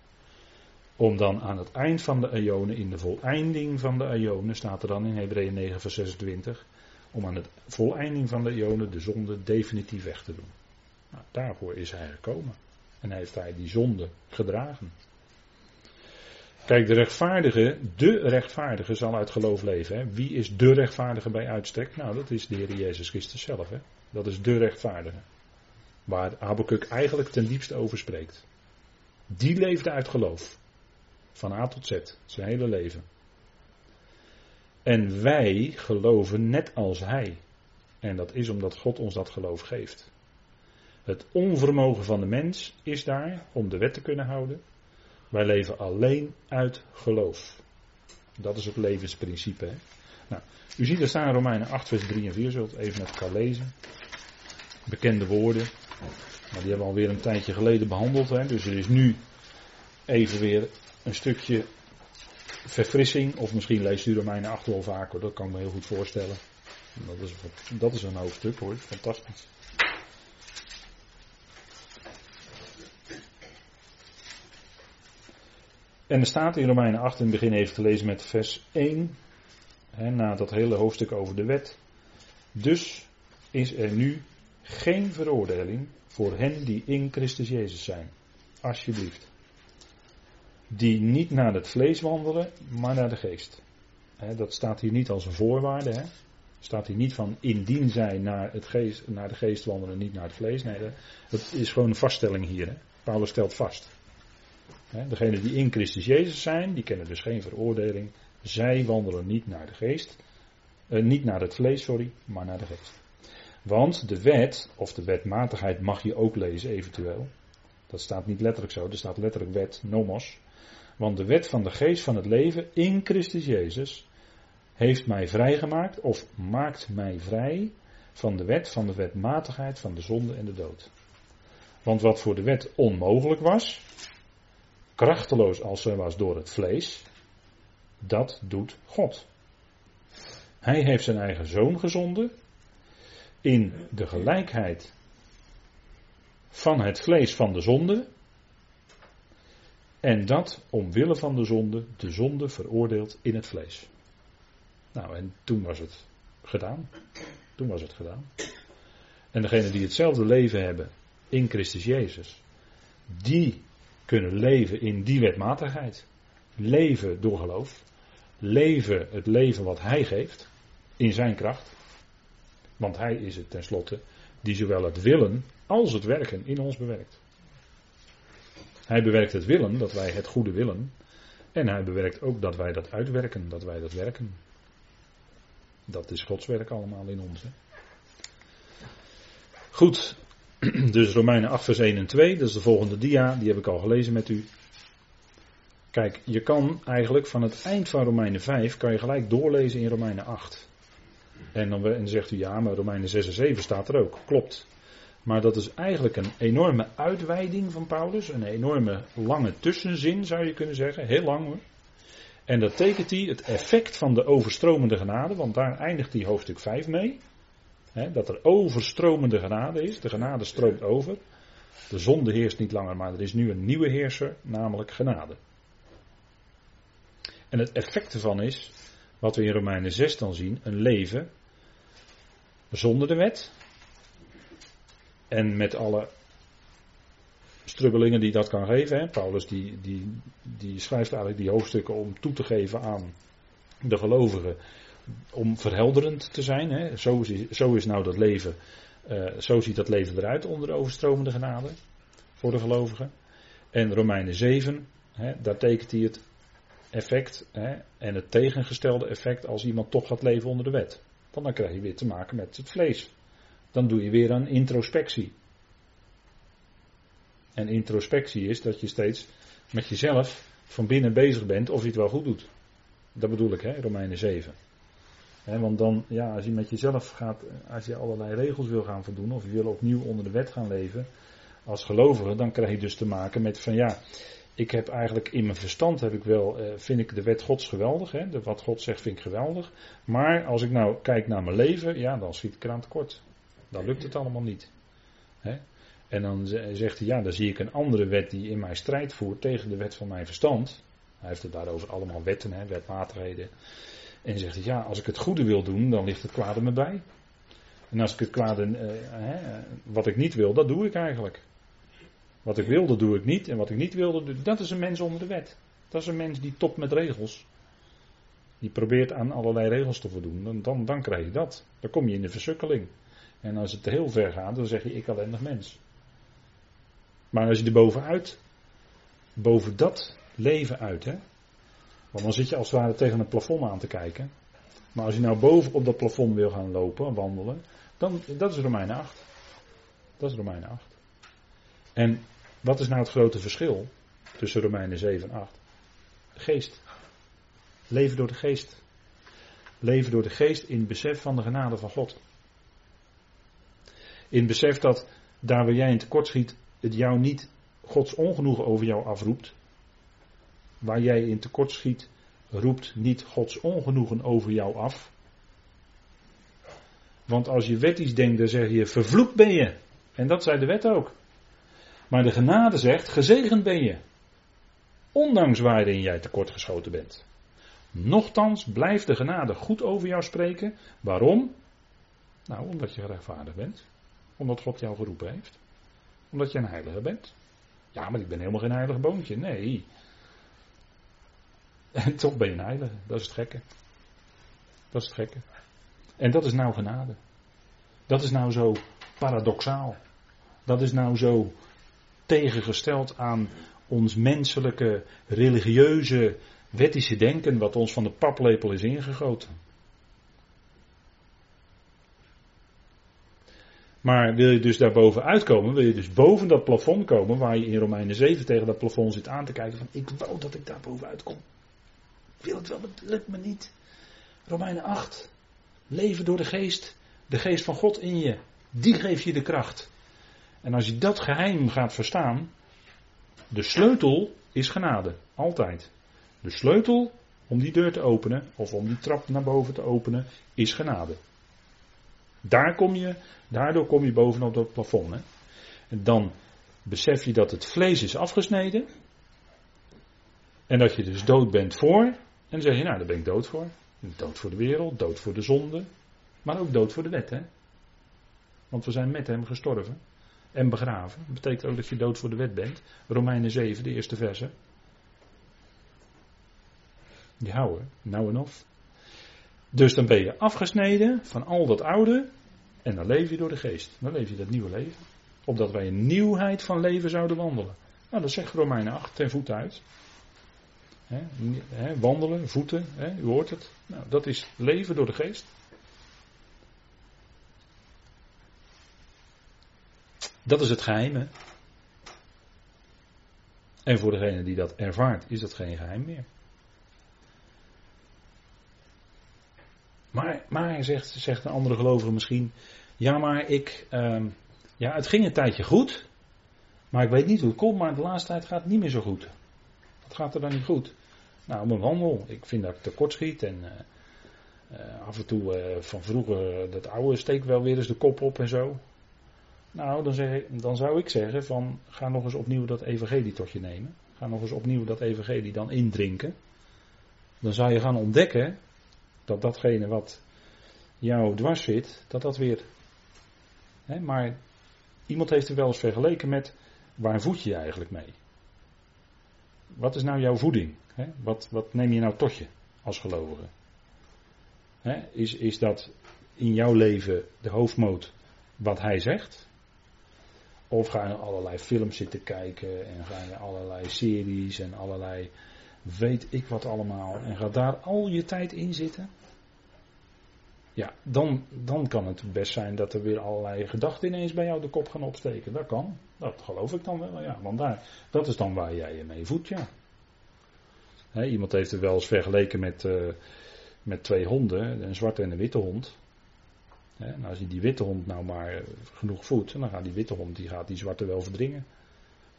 om dan aan het eind van de Ionen, in de voleinding van de Ionen, staat er dan in Hebreeën 9, vers 26, om aan het voleinding van de Ionen de zonde definitief weg te doen. Nou, daarvoor is hij gekomen. En heeft hij die zonde gedragen. Kijk, de rechtvaardige, de rechtvaardige zal uit geloof leven. Hè. Wie is de rechtvaardige bij uitstek? Nou, dat is de Heer Jezus Christus zelf. Hè. Dat is de rechtvaardige. Waar Habakkuk eigenlijk ten diepste over spreekt. Die leefde uit geloof. Van A tot Z, zijn hele leven. En wij geloven net als Hij. En dat is omdat God ons dat geloof geeft. Het onvermogen van de mens is daar om de wet te kunnen houden. Wij leven alleen uit geloof. Dat is het levensprincipe. Hè? Nou, u ziet er staan in Romeinen 8, vers 3 en 4. Zult even met elkaar lezen. Bekende woorden. Maar die hebben we alweer een tijdje geleden behandeld. Hè? Dus er is nu even weer een stukje verfrissing. Of misschien leest u Romeinen 8 wel vaker. Dat kan ik me heel goed voorstellen. Dat is, dat is een hoofdstuk hoor. Fantastisch. En er staat in Romeinen 8 in het begin even gelezen met vers 1. Hè, na dat hele hoofdstuk over de wet. Dus is er nu geen veroordeling voor hen die in Christus Jezus zijn. Alsjeblieft. Die niet naar het vlees wandelen, maar naar de geest. dat staat hier niet als een voorwaarde. Hè. Staat hier niet van indien zij naar, het geest, naar de geest wandelen, niet naar het vlees. Nee, dat is gewoon een vaststelling hier. Paulus stelt vast. Degenen die in Christus Jezus zijn, die kennen dus geen veroordeling. Zij wandelen niet naar de geest. Eh, niet naar het vlees, sorry, maar naar de geest. Want de wet, of de wetmatigheid mag je ook lezen eventueel. Dat staat niet letterlijk zo, er staat letterlijk wet, nomos. Want de wet van de geest van het leven in Christus Jezus heeft mij vrijgemaakt of maakt mij vrij van de wet van de wetmatigheid van de zonde en de dood. Want wat voor de wet onmogelijk was, krachteloos als zij was door het vlees, dat doet God. Hij heeft zijn eigen zoon gezonden in de gelijkheid van het vlees van de zonde. En dat omwille van de zonde, de zonde veroordeeld in het vlees. Nou, en toen was het gedaan. Toen was het gedaan. En degenen die hetzelfde leven hebben in Christus Jezus, die kunnen leven in die wetmatigheid. Leven door geloof. Leven het leven wat Hij geeft in Zijn kracht. Want Hij is het tenslotte die zowel het willen als het werken in ons bewerkt. Hij bewerkt het willen, dat wij het goede willen. En hij bewerkt ook dat wij dat uitwerken, dat wij dat werken. Dat is Gods werk allemaal in ons. Hè? Goed, dus Romeinen 8 vers 1 en 2, dat is de volgende dia, die heb ik al gelezen met u. Kijk, je kan eigenlijk van het eind van Romeinen 5, kan je gelijk doorlezen in Romeinen 8. En dan, zegt u ja, maar Romeinen 6 en 7 staat er ook. Klopt. Maar dat is eigenlijk een enorme uitweiding van Paulus. Een enorme lange tussenzin zou je kunnen zeggen. Heel lang hoor. En dat tekent hij het effect van de overstromende genade. Want daar eindigt hij hoofdstuk 5 mee. dat er overstromende genade is. De genade stroomt over. De zonde heerst niet langer, maar er is nu een nieuwe heerser, namelijk genade. En het effect ervan is, wat we in Romeinen 6 dan zien, een leven zonder de wet, en met alle strubbelingen die dat kan geven. Hè. Paulus die, die, die schrijft eigenlijk die hoofdstukken om toe te geven aan de gelovigen. Om verhelderend te zijn. Hè. Zo, is, zo is nou dat leven. Uh, zo ziet dat leven eruit onder de overstromende genade. Voor de gelovigen. En Romeinen 7. Hè, daar tekent hij het effect. Hè, en het tegengestelde effect als iemand toch gaat leven onder de wet. Want dan krijg je weer te maken met het vlees dan doe je weer een introspectie. En introspectie is dat je steeds met jezelf van binnen bezig bent of je het wel goed doet. Dat bedoel ik, hè, Romeinen 7. want dan, ja, als je met jezelf gaat, als je allerlei regels wil gaan voldoen, of je wil opnieuw onder de wet gaan leven, als gelovige, dan krijg je dus te maken met van ja, ik heb eigenlijk in mijn verstand heb ik wel, eh, vind ik de wet Gods geweldig, hè, wat God zegt vind ik geweldig. Maar als ik nou kijk naar mijn leven, ja, dan schiet ik eraan tekort. Dan lukt het allemaal niet. En dan zegt hij, ja, dan zie ik een andere wet die in mij strijd voert tegen de wet van mijn verstand. Hij heeft het daarover allemaal wetten, hè, wetmatigheden. En zegt hij, ja, als ik het goede wil doen, dan ligt het kwade me bij. En als ik het kwade, eh, wat ik niet wil, dat doe ik eigenlijk. Wat ik wil, dat doe ik niet. En wat ik niet wilde, dat is een mens onder de wet. Dat is een mens die topt met regels. Die probeert aan allerlei regels te voldoen. Dan, dan, dan krijg je dat. Dan kom je in de versukkeling. En als het te heel ver gaat, dan zeg je ik ellendig mens. Maar als je er bovenuit, boven dat leven uit, hè. Want dan zit je als het ware tegen een plafond aan te kijken. Maar als je nou boven op dat plafond wil gaan lopen, wandelen, dan, dat is Romeinen 8. Dat is Romeinen 8. En wat is nou het grote verschil tussen Romeinen 7 en 8? De geest. Leven door de geest. Leven door de geest in besef van de genade van God. In besef dat daar waar jij in tekort schiet, het jou niet Gods ongenoegen over jou afroept. Waar jij in tekort schiet, roept niet Gods ongenoegen over jou af. Want als je wettisch denkt, dan zeg je vervloekt ben je. En dat zei de wet ook. Maar de genade zegt, gezegend ben je. Ondanks waarin jij tekortgeschoten bent. Nochtans blijft de genade goed over jou spreken. Waarom? Nou, omdat je gerechtvaardigd bent omdat God jou geroepen heeft. Omdat je een heilige bent. Ja, maar ik ben helemaal geen heilige boontje. Nee. En toch ben je een heilige. Dat is het gekke. Dat is het gekke. En dat is nou genade. Dat is nou zo paradoxaal. Dat is nou zo tegengesteld aan ons menselijke, religieuze, wettische denken, wat ons van de paplepel is ingegoten. Maar wil je dus daarboven uitkomen, wil je dus boven dat plafond komen, waar je in Romeinen 7 tegen dat plafond zit aan te kijken van ik wou dat ik daar bovenuit kom. Wil het wel, het lukt me niet. Romeinen 8. Leven door de geest. De geest van God in je. Die geeft je de kracht. En als je dat geheim gaat verstaan, de sleutel is genade. Altijd. De sleutel om die deur te openen, of om die trap naar boven te openen, is genade. Daar kom je, daardoor kom je bovenop dat plafond. Hè. En dan besef je dat het vlees is afgesneden. En dat je dus dood bent voor. En dan zeg je, nou daar ben ik dood voor. Dood voor de wereld, dood voor de zonde. Maar ook dood voor de wet. Hè? Want we zijn met hem gestorven. En begraven. Dat betekent ook dat je dood voor de wet bent. Romeinen 7, de eerste verse. Die houden, nou en of. Dus dan ben je afgesneden van al dat oude. En dan leef je door de geest. Dan leef je dat nieuwe leven. Opdat wij een nieuwheid van leven zouden wandelen. Nou, dat zegt Romeinen 8 ten voet uit. wandelen, voeten, u hoort het. Nou, dat is leven door de geest. Dat is het geheim. En voor degene die dat ervaart, is dat geen geheim meer. Maar, maar zegt, zegt een andere gelovige misschien, ja maar ik, uh, ja het ging een tijdje goed, maar ik weet niet hoe het komt, maar de laatste tijd gaat het niet meer zo goed. Wat gaat er dan niet goed? Nou, mijn wandel, ik vind dat ik tekort schiet en uh, uh, af en toe uh, van vroeger, dat oude steek wel weer eens de kop op en zo. Nou, dan, zeg dan zou ik zeggen van, ga nog eens opnieuw dat evangelie tot je nemen. Ga nog eens opnieuw dat evangelie dan indrinken. Dan zou je gaan ontdekken dat datgene wat jou dwars zit, dat dat weer. Hè, maar iemand heeft er wel eens vergeleken met waar voed je je eigenlijk mee? Wat is nou jouw voeding? Hè? Wat, wat neem je nou tot je als gelovige? Hè? Is, is dat in jouw leven de hoofdmoot wat hij zegt? Of ga je allerlei films zitten kijken en ga je allerlei series en allerlei weet ik wat allemaal en ga daar al je tijd in zitten? Ja, dan, dan kan het best zijn dat er weer allerlei gedachten ineens bij jou de kop gaan opsteken. Dat kan. Dat geloof ik dan wel, ja. Want daar, dat is dan waar jij je mee voedt, ja. iemand heeft het wel eens vergeleken met, uh, met twee honden, een zwarte en een witte hond. En als je die witte hond nou maar genoeg voedt, dan gaat die witte hond die, gaat die zwarte wel verdringen.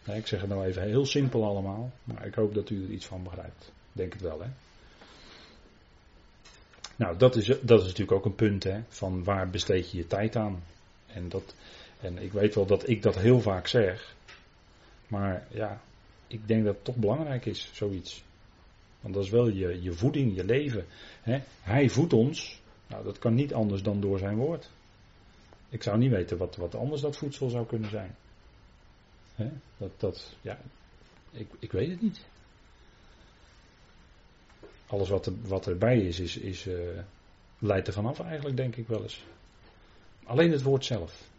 ik zeg het nou even heel simpel allemaal, maar ik hoop dat u er iets van begrijpt. Denk het wel, hè. Nou, dat is, dat is natuurlijk ook een punt, hè, van waar besteed je je tijd aan. En, dat, en ik weet wel dat ik dat heel vaak zeg, maar ja, ik denk dat het toch belangrijk is, zoiets. Want dat is wel je, je voeding, je leven. Hè. Hij voedt ons, nou, dat kan niet anders dan door zijn woord. Ik zou niet weten wat, wat anders dat voedsel zou kunnen zijn. Dat, dat, ja, ik, ik weet het niet alles wat, er, wat erbij is, is, is uh, leidt er vanaf eigenlijk, denk ik wel eens. Alleen het woord zelf.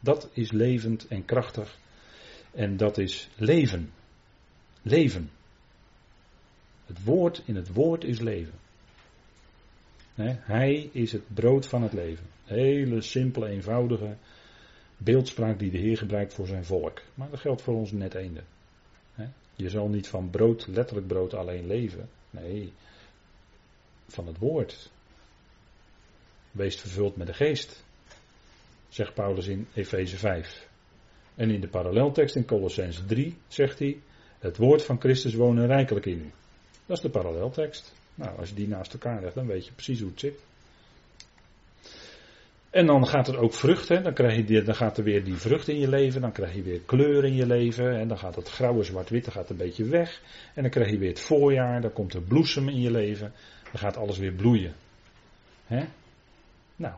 Dat is levend en krachtig. En dat is leven. Leven. Het woord in het woord is leven. Hij is het brood van het leven. Hele simpele, eenvoudige beeldspraak die de Heer gebruikt voor zijn volk. Maar dat geldt voor ons net eende. Je zal niet van brood, letterlijk brood alleen leven. Nee, van het woord. Wees vervuld met de geest, zegt Paulus in Efeze 5. En in de paralleltekst in Colossens 3 zegt hij: Het woord van Christus wonen rijkelijk in u. Dat is de paralleltekst. Nou, als je die naast elkaar legt, dan weet je precies hoe het zit. En dan gaat er ook vrucht, hè? Dan, krijg je dan gaat er weer die vrucht in je leven, dan krijg je weer kleur in je leven, en dan gaat het grauwe zwart-witte gaat een beetje weg, en dan krijg je weer het voorjaar, dan komt er bloesem in je leven, dan gaat alles weer bloeien. Hè? Nou,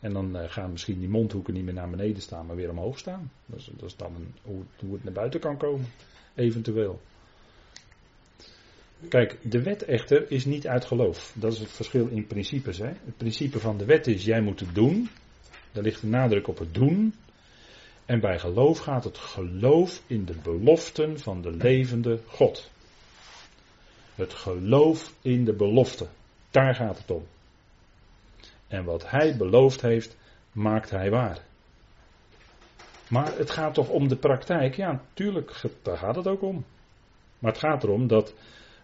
en dan uh, gaan misschien die mondhoeken niet meer naar beneden staan, maar weer omhoog staan. Dat is, dat dan hoe, hoe het naar buiten kan komen, eventueel. Kijk, de wet echter is niet uit geloof. Dat is het verschil in principes. Hè? Het principe van de wet is: jij moet het doen. Daar ligt de nadruk op het doen. En bij geloof gaat het geloof in de beloften van de levende God. Het geloof in de belofte. Daar gaat het om. En wat hij beloofd heeft, maakt hij waar. Maar het gaat toch om de praktijk? Ja, tuurlijk, daar gaat het ook om. Maar het gaat erom dat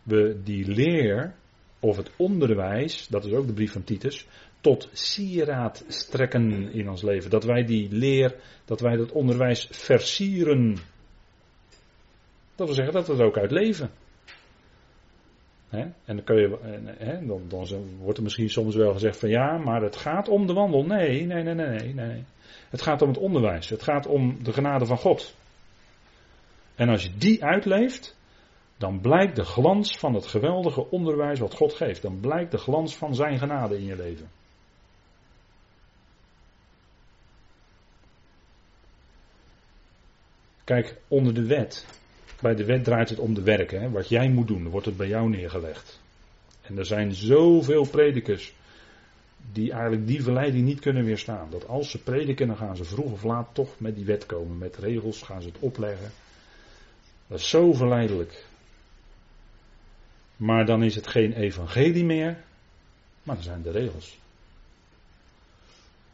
we die leer of het onderwijs, dat is ook de brief van Titus, tot sieraad strekken in ons leven. Dat wij die leer, dat wij dat onderwijs versieren. Dat wil zeggen dat we het ook uit leven. En dan, kun je, dan, dan, wordt er misschien soms wel gezegd van ja, maar het gaat om de wandel. Nee, nee, nee, nee, nee. Het gaat om het onderwijs. Het gaat om de genade van God. En als je die uitleeft, dan blijkt de glans van het geweldige onderwijs wat God geeft. Dan blijkt de glans van zijn genade in je leven. Kijk, onder de wet. Bij de wet draait het om de werken. Wat jij moet doen, wordt het bij jou neergelegd. En er zijn zoveel predikers die eigenlijk die verleiding niet kunnen weerstaan. Dat als ze prediken, dan gaan ze vroeg of laat toch met die wet komen. Met regels gaan ze het opleggen. Dat is zo verleidelijk. Maar dan is het geen evangelie meer, maar dan zijn de regels.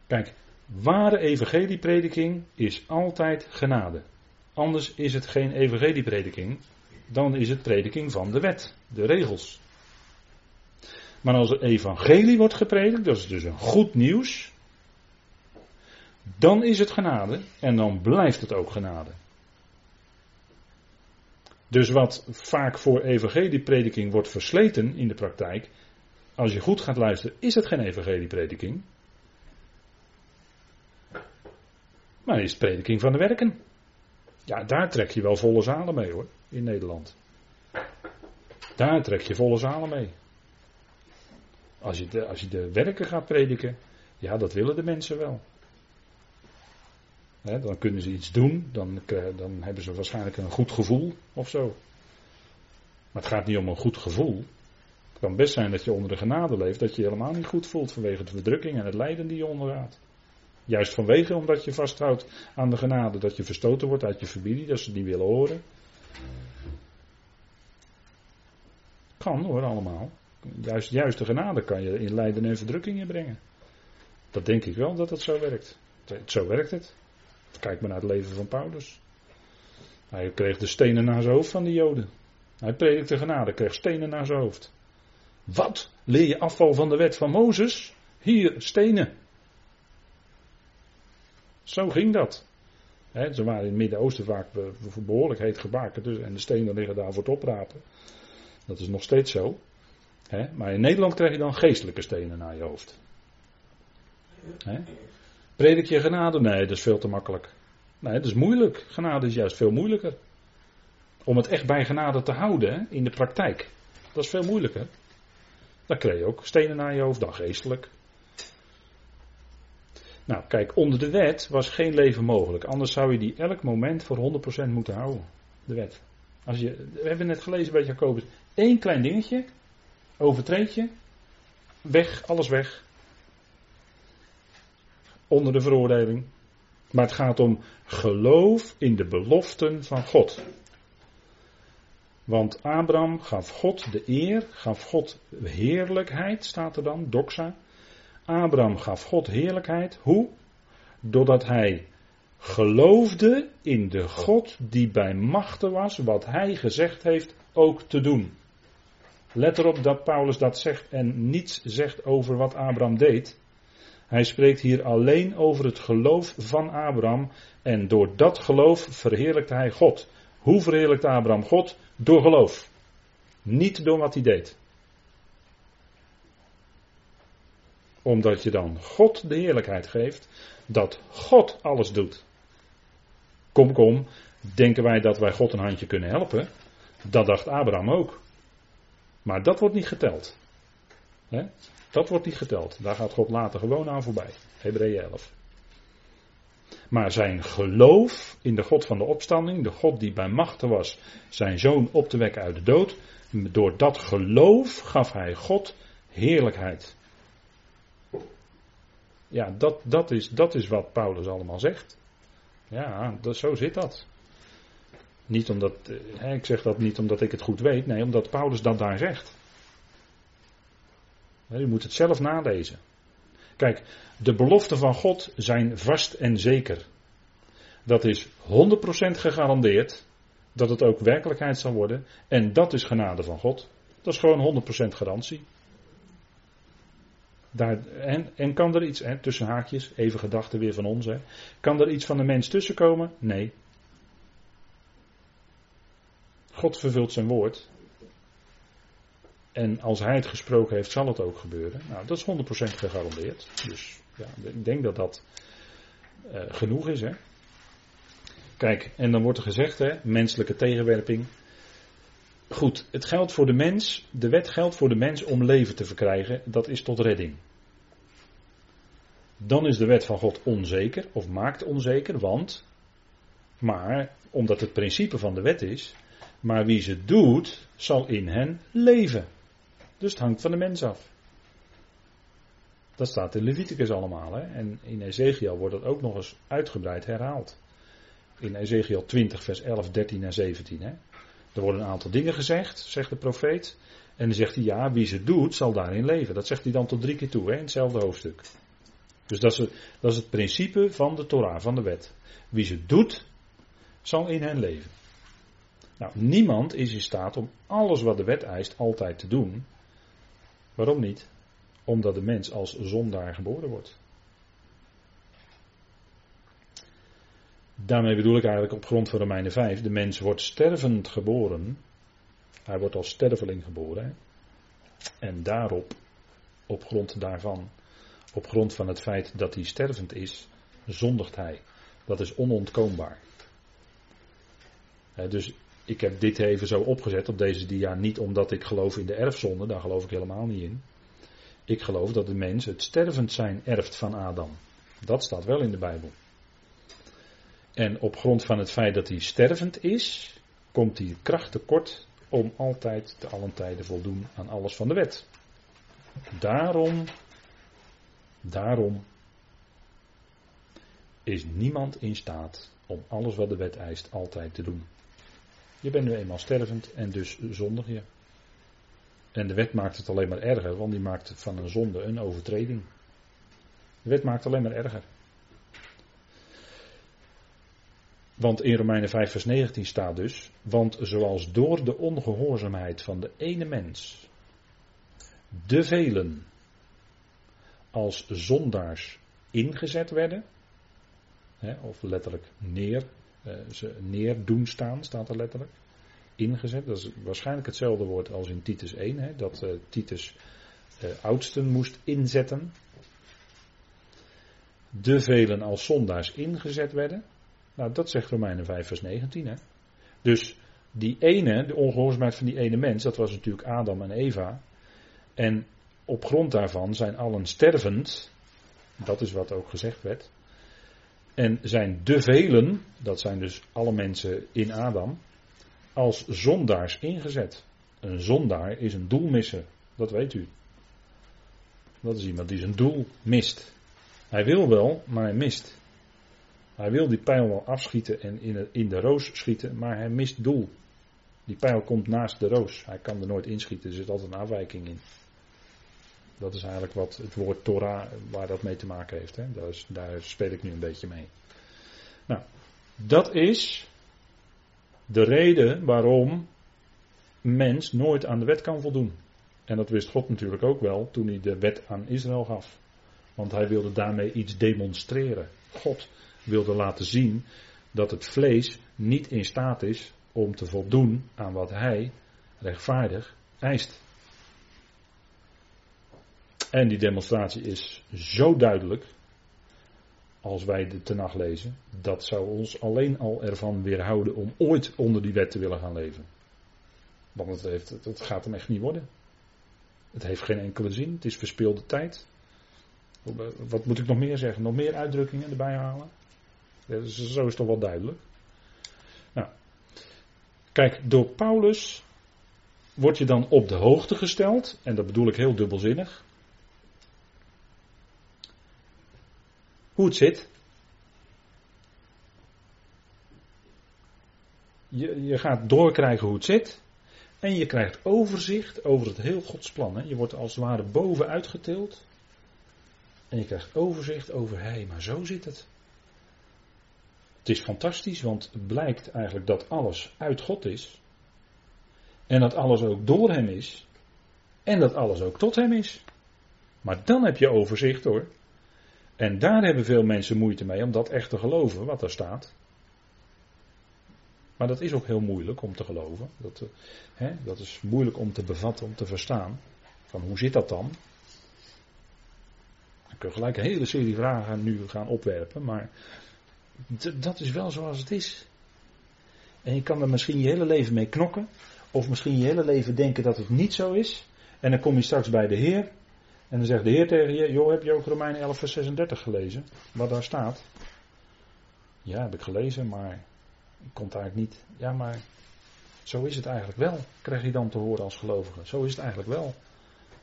Kijk, ware evangelieprediking is altijd genade. Anders is het geen evangelieprediking, dan is het prediking van de wet, de regels. Maar als het evangelie wordt gepredikt, dat is dus een goed nieuws, dan is het genade en dan blijft het ook genade. Dus wat vaak voor evangelieprediking wordt versleten in de praktijk, als je goed gaat luisteren, is het geen evangelieprediking. Maar is het prediking van de werken. Ja, daar trek je wel volle zalen mee hoor, in Nederland. Daar trek je volle zalen mee. Als je de, als je de werken gaat prediken, ja, dat willen de mensen wel dan kunnen ze iets doen, dan, dan hebben ze waarschijnlijk een goed gevoel of zo. Maar het gaat niet om een goed gevoel. Het kan best zijn dat je onder de genade leeft, dat je, je helemaal niet goed voelt vanwege de verdrukking en het lijden die je ondergaat. Juist vanwege omdat je vasthoudt aan de genade, dat je verstoten wordt uit je familie, dat ze die willen horen. Kan hoor, allemaal. Juist, juist de genade kan je in lijden en verdrukkingen brengen. Dat denk ik wel dat het zo werkt. Zo werkt het. Kijk maar naar het leven van Paulus. Hij kreeg de stenen naar zijn hoofd van de Joden. Hij predikte genade, kreeg stenen naar zijn hoofd. Wat? Leer je afval van de wet van Mozes? Hier, stenen. Zo ging dat. ze waren in het Midden-Oosten vaak behoorlijk heet gebakken. Dus, en de stenen liggen daar voor het oprapen. Dat is nog steeds zo. maar in Nederland krijg je dan geestelijke stenen naar je hoofd. Predik je genade? Nee, dat is veel te makkelijk. Nee, dat is moeilijk. Genade is juist veel moeilijker. Om het echt bij genade te houden in de praktijk. Dat is veel moeilijker. Dan krijg je ook stenen naar je hoofd, dan geestelijk. Nou, kijk, onder de wet was geen leven mogelijk. Anders zou je die elk moment voor 100% moeten houden. De wet. Als je, we hebben net gelezen bij Jacobus. Eén klein dingetje. Overtreed je. Weg, alles weg onder de veroordeling. Maar het gaat om geloof in de beloften van God. Want Abraham gaf God de eer, gaf God heerlijkheid, staat er dan, doxa. Abraham gaf God heerlijkheid. Hoe? Doordat hij geloofde in de God die bij machten was, wat hij gezegd heeft ook te doen. Let erop dat Paulus dat zegt en niets zegt over wat Abraham deed. Hij spreekt hier alleen over het geloof van Abraham. En door dat geloof verheerlijkte hij God. Hoe verheerlijkt Abraham God? Door geloof. Niet door wat hij deed. Omdat je dan God de heerlijkheid geeft dat God alles doet. Kom, kom, denken wij dat wij God een handje kunnen helpen? Dat dacht Abraham ook. Maar dat wordt niet geteld. Dat wordt niet geteld. Daar gaat God later gewoon aan voorbij. Hebreeën 11. Maar zijn geloof in de God van de opstanding, de God die bij machten was zijn zoon op te wekken uit de dood, door dat geloof gaf hij God heerlijkheid. Ja, dat, dat, is, dat is wat Paulus allemaal zegt. Ja, dat, zo zit dat. Niet omdat, hè, ik zeg dat niet omdat ik het goed weet, nee, omdat Paulus dat daar zegt. U moet het zelf nalezen. Kijk, de beloften van God zijn vast en zeker. Dat is 100% gegarandeerd dat het ook werkelijkheid zal worden. En dat is genade van God. Dat is gewoon 100% garantie. Daar, en, en kan er iets, hè, tussen haakjes, even gedachten weer van ons, hè, kan er iets van de mens tussenkomen? Nee. God vervult zijn woord. En als hij het gesproken heeft, zal het ook gebeuren. Nou, dat is 100% gegarandeerd. Dus ja, ik denk dat dat uh, genoeg is. Hè? Kijk, en dan wordt er gezegd, hè, menselijke tegenwerping. Goed, het geldt voor de mens, de wet geldt voor de mens om leven te verkrijgen, dat is tot redding. Dan is de wet van God onzeker, of maakt onzeker, want, maar, omdat het principe van de wet is, maar wie ze doet, zal in hen leven. Dus het hangt van de mens af. Dat staat in Leviticus allemaal. Hè? En in Ezekiel wordt dat ook nog eens uitgebreid herhaald. In Ezekiel 20, vers 11, 13 en 17. Hè? Er worden een aantal dingen gezegd, zegt de profeet. En dan zegt hij, ja, wie ze doet, zal daarin leven. Dat zegt hij dan tot drie keer toe, hè, in hetzelfde hoofdstuk. Dus dat is, het, dat is het principe van de Torah, van de wet. Wie ze doet, zal in hen leven. Nou, niemand is in staat om alles wat de wet eist altijd te doen. Waarom niet? Omdat de mens als zondaar geboren wordt. Daarmee bedoel ik eigenlijk op grond van Romeinen 5, de mens wordt stervend geboren. Hij wordt als sterveling geboren. En daarop, op grond daarvan, op grond van het feit dat hij stervend is, zondigt hij. Dat is onontkoombaar. dus ik heb dit even zo opgezet op deze dia niet omdat ik geloof in de erfzonde, daar geloof ik helemaal niet in. Ik geloof dat de mens het stervend zijn erft van Adam. Dat staat wel in de Bijbel. En op grond van het feit dat hij stervend is, komt hij kracht tekort om altijd te allen tijden voldoen aan alles van de wet. Daarom, daarom is niemand in staat om alles wat de wet eist altijd te doen. Je bent nu eenmaal stervend en dus zondig je. En de wet maakt het alleen maar erger, want die maakt van een zonde een overtreding. De wet maakt alleen maar erger. Want in Romeinen 5 vers 19 staat dus, want zoals door de ongehoorzaamheid van de ene mens de velen als zondaars ingezet werden, hè, of letterlijk neer, ze neer doen staan, staat er letterlijk, ingezet. Dat is waarschijnlijk hetzelfde woord als in Titus 1, hè, dat uh, Titus uh, oudsten moest inzetten. De velen als zondaars ingezet werden. Nou, dat zegt Romeinen 5, vers 19. Hè. Dus die ene, de ongehoorzaamheid van die ene mens, dat was natuurlijk Adam en Eva. En op grond daarvan zijn allen stervend. Dat is wat ook gezegd werd. En zijn de velen, dat zijn dus alle mensen in Adam, als zondaars ingezet. Een zondaar is een doelmisser, dat weet u. Dat is iemand die zijn doel mist. Hij wil wel, maar hij mist. Hij wil die pijl wel afschieten en in de, in de roos schieten, maar hij mist doel. Die pijl komt naast de roos. Hij kan er nooit inschieten, er zit altijd een afwijking in. Dat is eigenlijk wat het woord Torah, waar dat mee te maken heeft. Hè? Daar, daar speel ik nu een beetje mee. Nou, dat is de reden waarom mens nooit aan de wet kan voldoen. En dat wist God natuurlijk ook wel toen hij de wet aan Israël gaf. Want hij wilde daarmee iets demonstreren. God wilde laten zien dat het vlees niet in staat is om te voldoen aan wat hij rechtvaardig eist. En die demonstratie is zo duidelijk, als wij de tenag lezen, dat zou ons alleen al ervan weerhouden om ooit onder die wet te willen gaan leven. Want het, heeft, het gaat hem echt niet worden. Het heeft geen enkele zin, het is verspilde tijd. Wat moet ik nog meer zeggen? Nog meer uitdrukkingen erbij halen? zo is toch wel duidelijk. Nou, kijk, door Paulus word je dan op de hoogte gesteld, en dat bedoel ik heel dubbelzinnig. Hoe het zit. Je, je gaat doorkrijgen hoe het zit. En je krijgt overzicht over het heel Gods plan. Hè. Je wordt als het ware boven uitgetild. En je krijgt overzicht over, hé, maar zo zit het. Het is fantastisch, want het blijkt eigenlijk dat alles uit God is. En dat alles ook door Hem is. En dat alles ook tot Hem is. Maar dan heb je overzicht hoor. En daar hebben veel mensen moeite mee om dat echt te geloven, wat er staat. Maar dat is ook heel moeilijk om te geloven. Dat, eh, hè, dat is moeilijk om te bevatten, om te verstaan. Van hoe zit dat dan? Ik kan gelijk een hele serie vragen nu gaan opwerpen, maar dat is wel zoals het is. En je kan er misschien je hele leven mee knokken, of misschien je hele leven denken dat het niet zo is. En dan kom je straks bij de Heer, en dan zegt de Heer tegen je: Joh, heb je ook Romeinen 11, vers 36 gelezen? Wat daar staat? Ja, heb ik gelezen, maar ik kon het eigenlijk niet. Ja, maar zo is het eigenlijk wel, krijg je dan te horen als gelovige. Zo is het eigenlijk wel.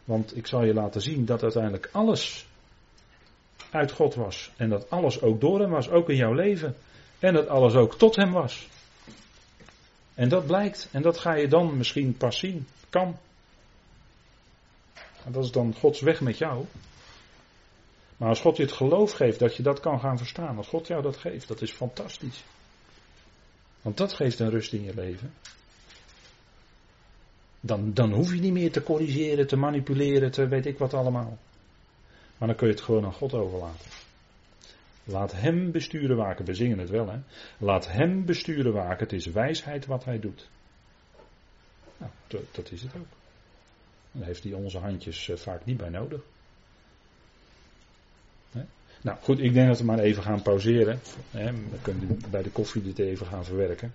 Want ik zal je laten zien dat uiteindelijk alles uit God was. En dat alles ook door hem was, ook in jouw leven. En dat alles ook tot hem was. En dat blijkt, en dat ga je dan misschien pas zien. Kan. En dat is dan Gods weg met jou. Maar als God je het geloof geeft dat je dat kan gaan verstaan, als God jou dat geeft, dat is fantastisch. Want dat geeft een rust in je leven. Dan, dan hoef je niet meer te corrigeren, te manipuleren, te weet ik wat allemaal. Maar dan kun je het gewoon aan God overlaten. Laat Hem besturen waken. We zingen het wel, hè? Laat Hem besturen waken. Het is wijsheid wat Hij doet. Nou, dat is het ook. Dan heeft hij onze handjes eh, vaak niet bij nodig. Nou goed, ik denk dat we maar even gaan pauzeren. We kunnen bij de koffie dit even gaan verwerken.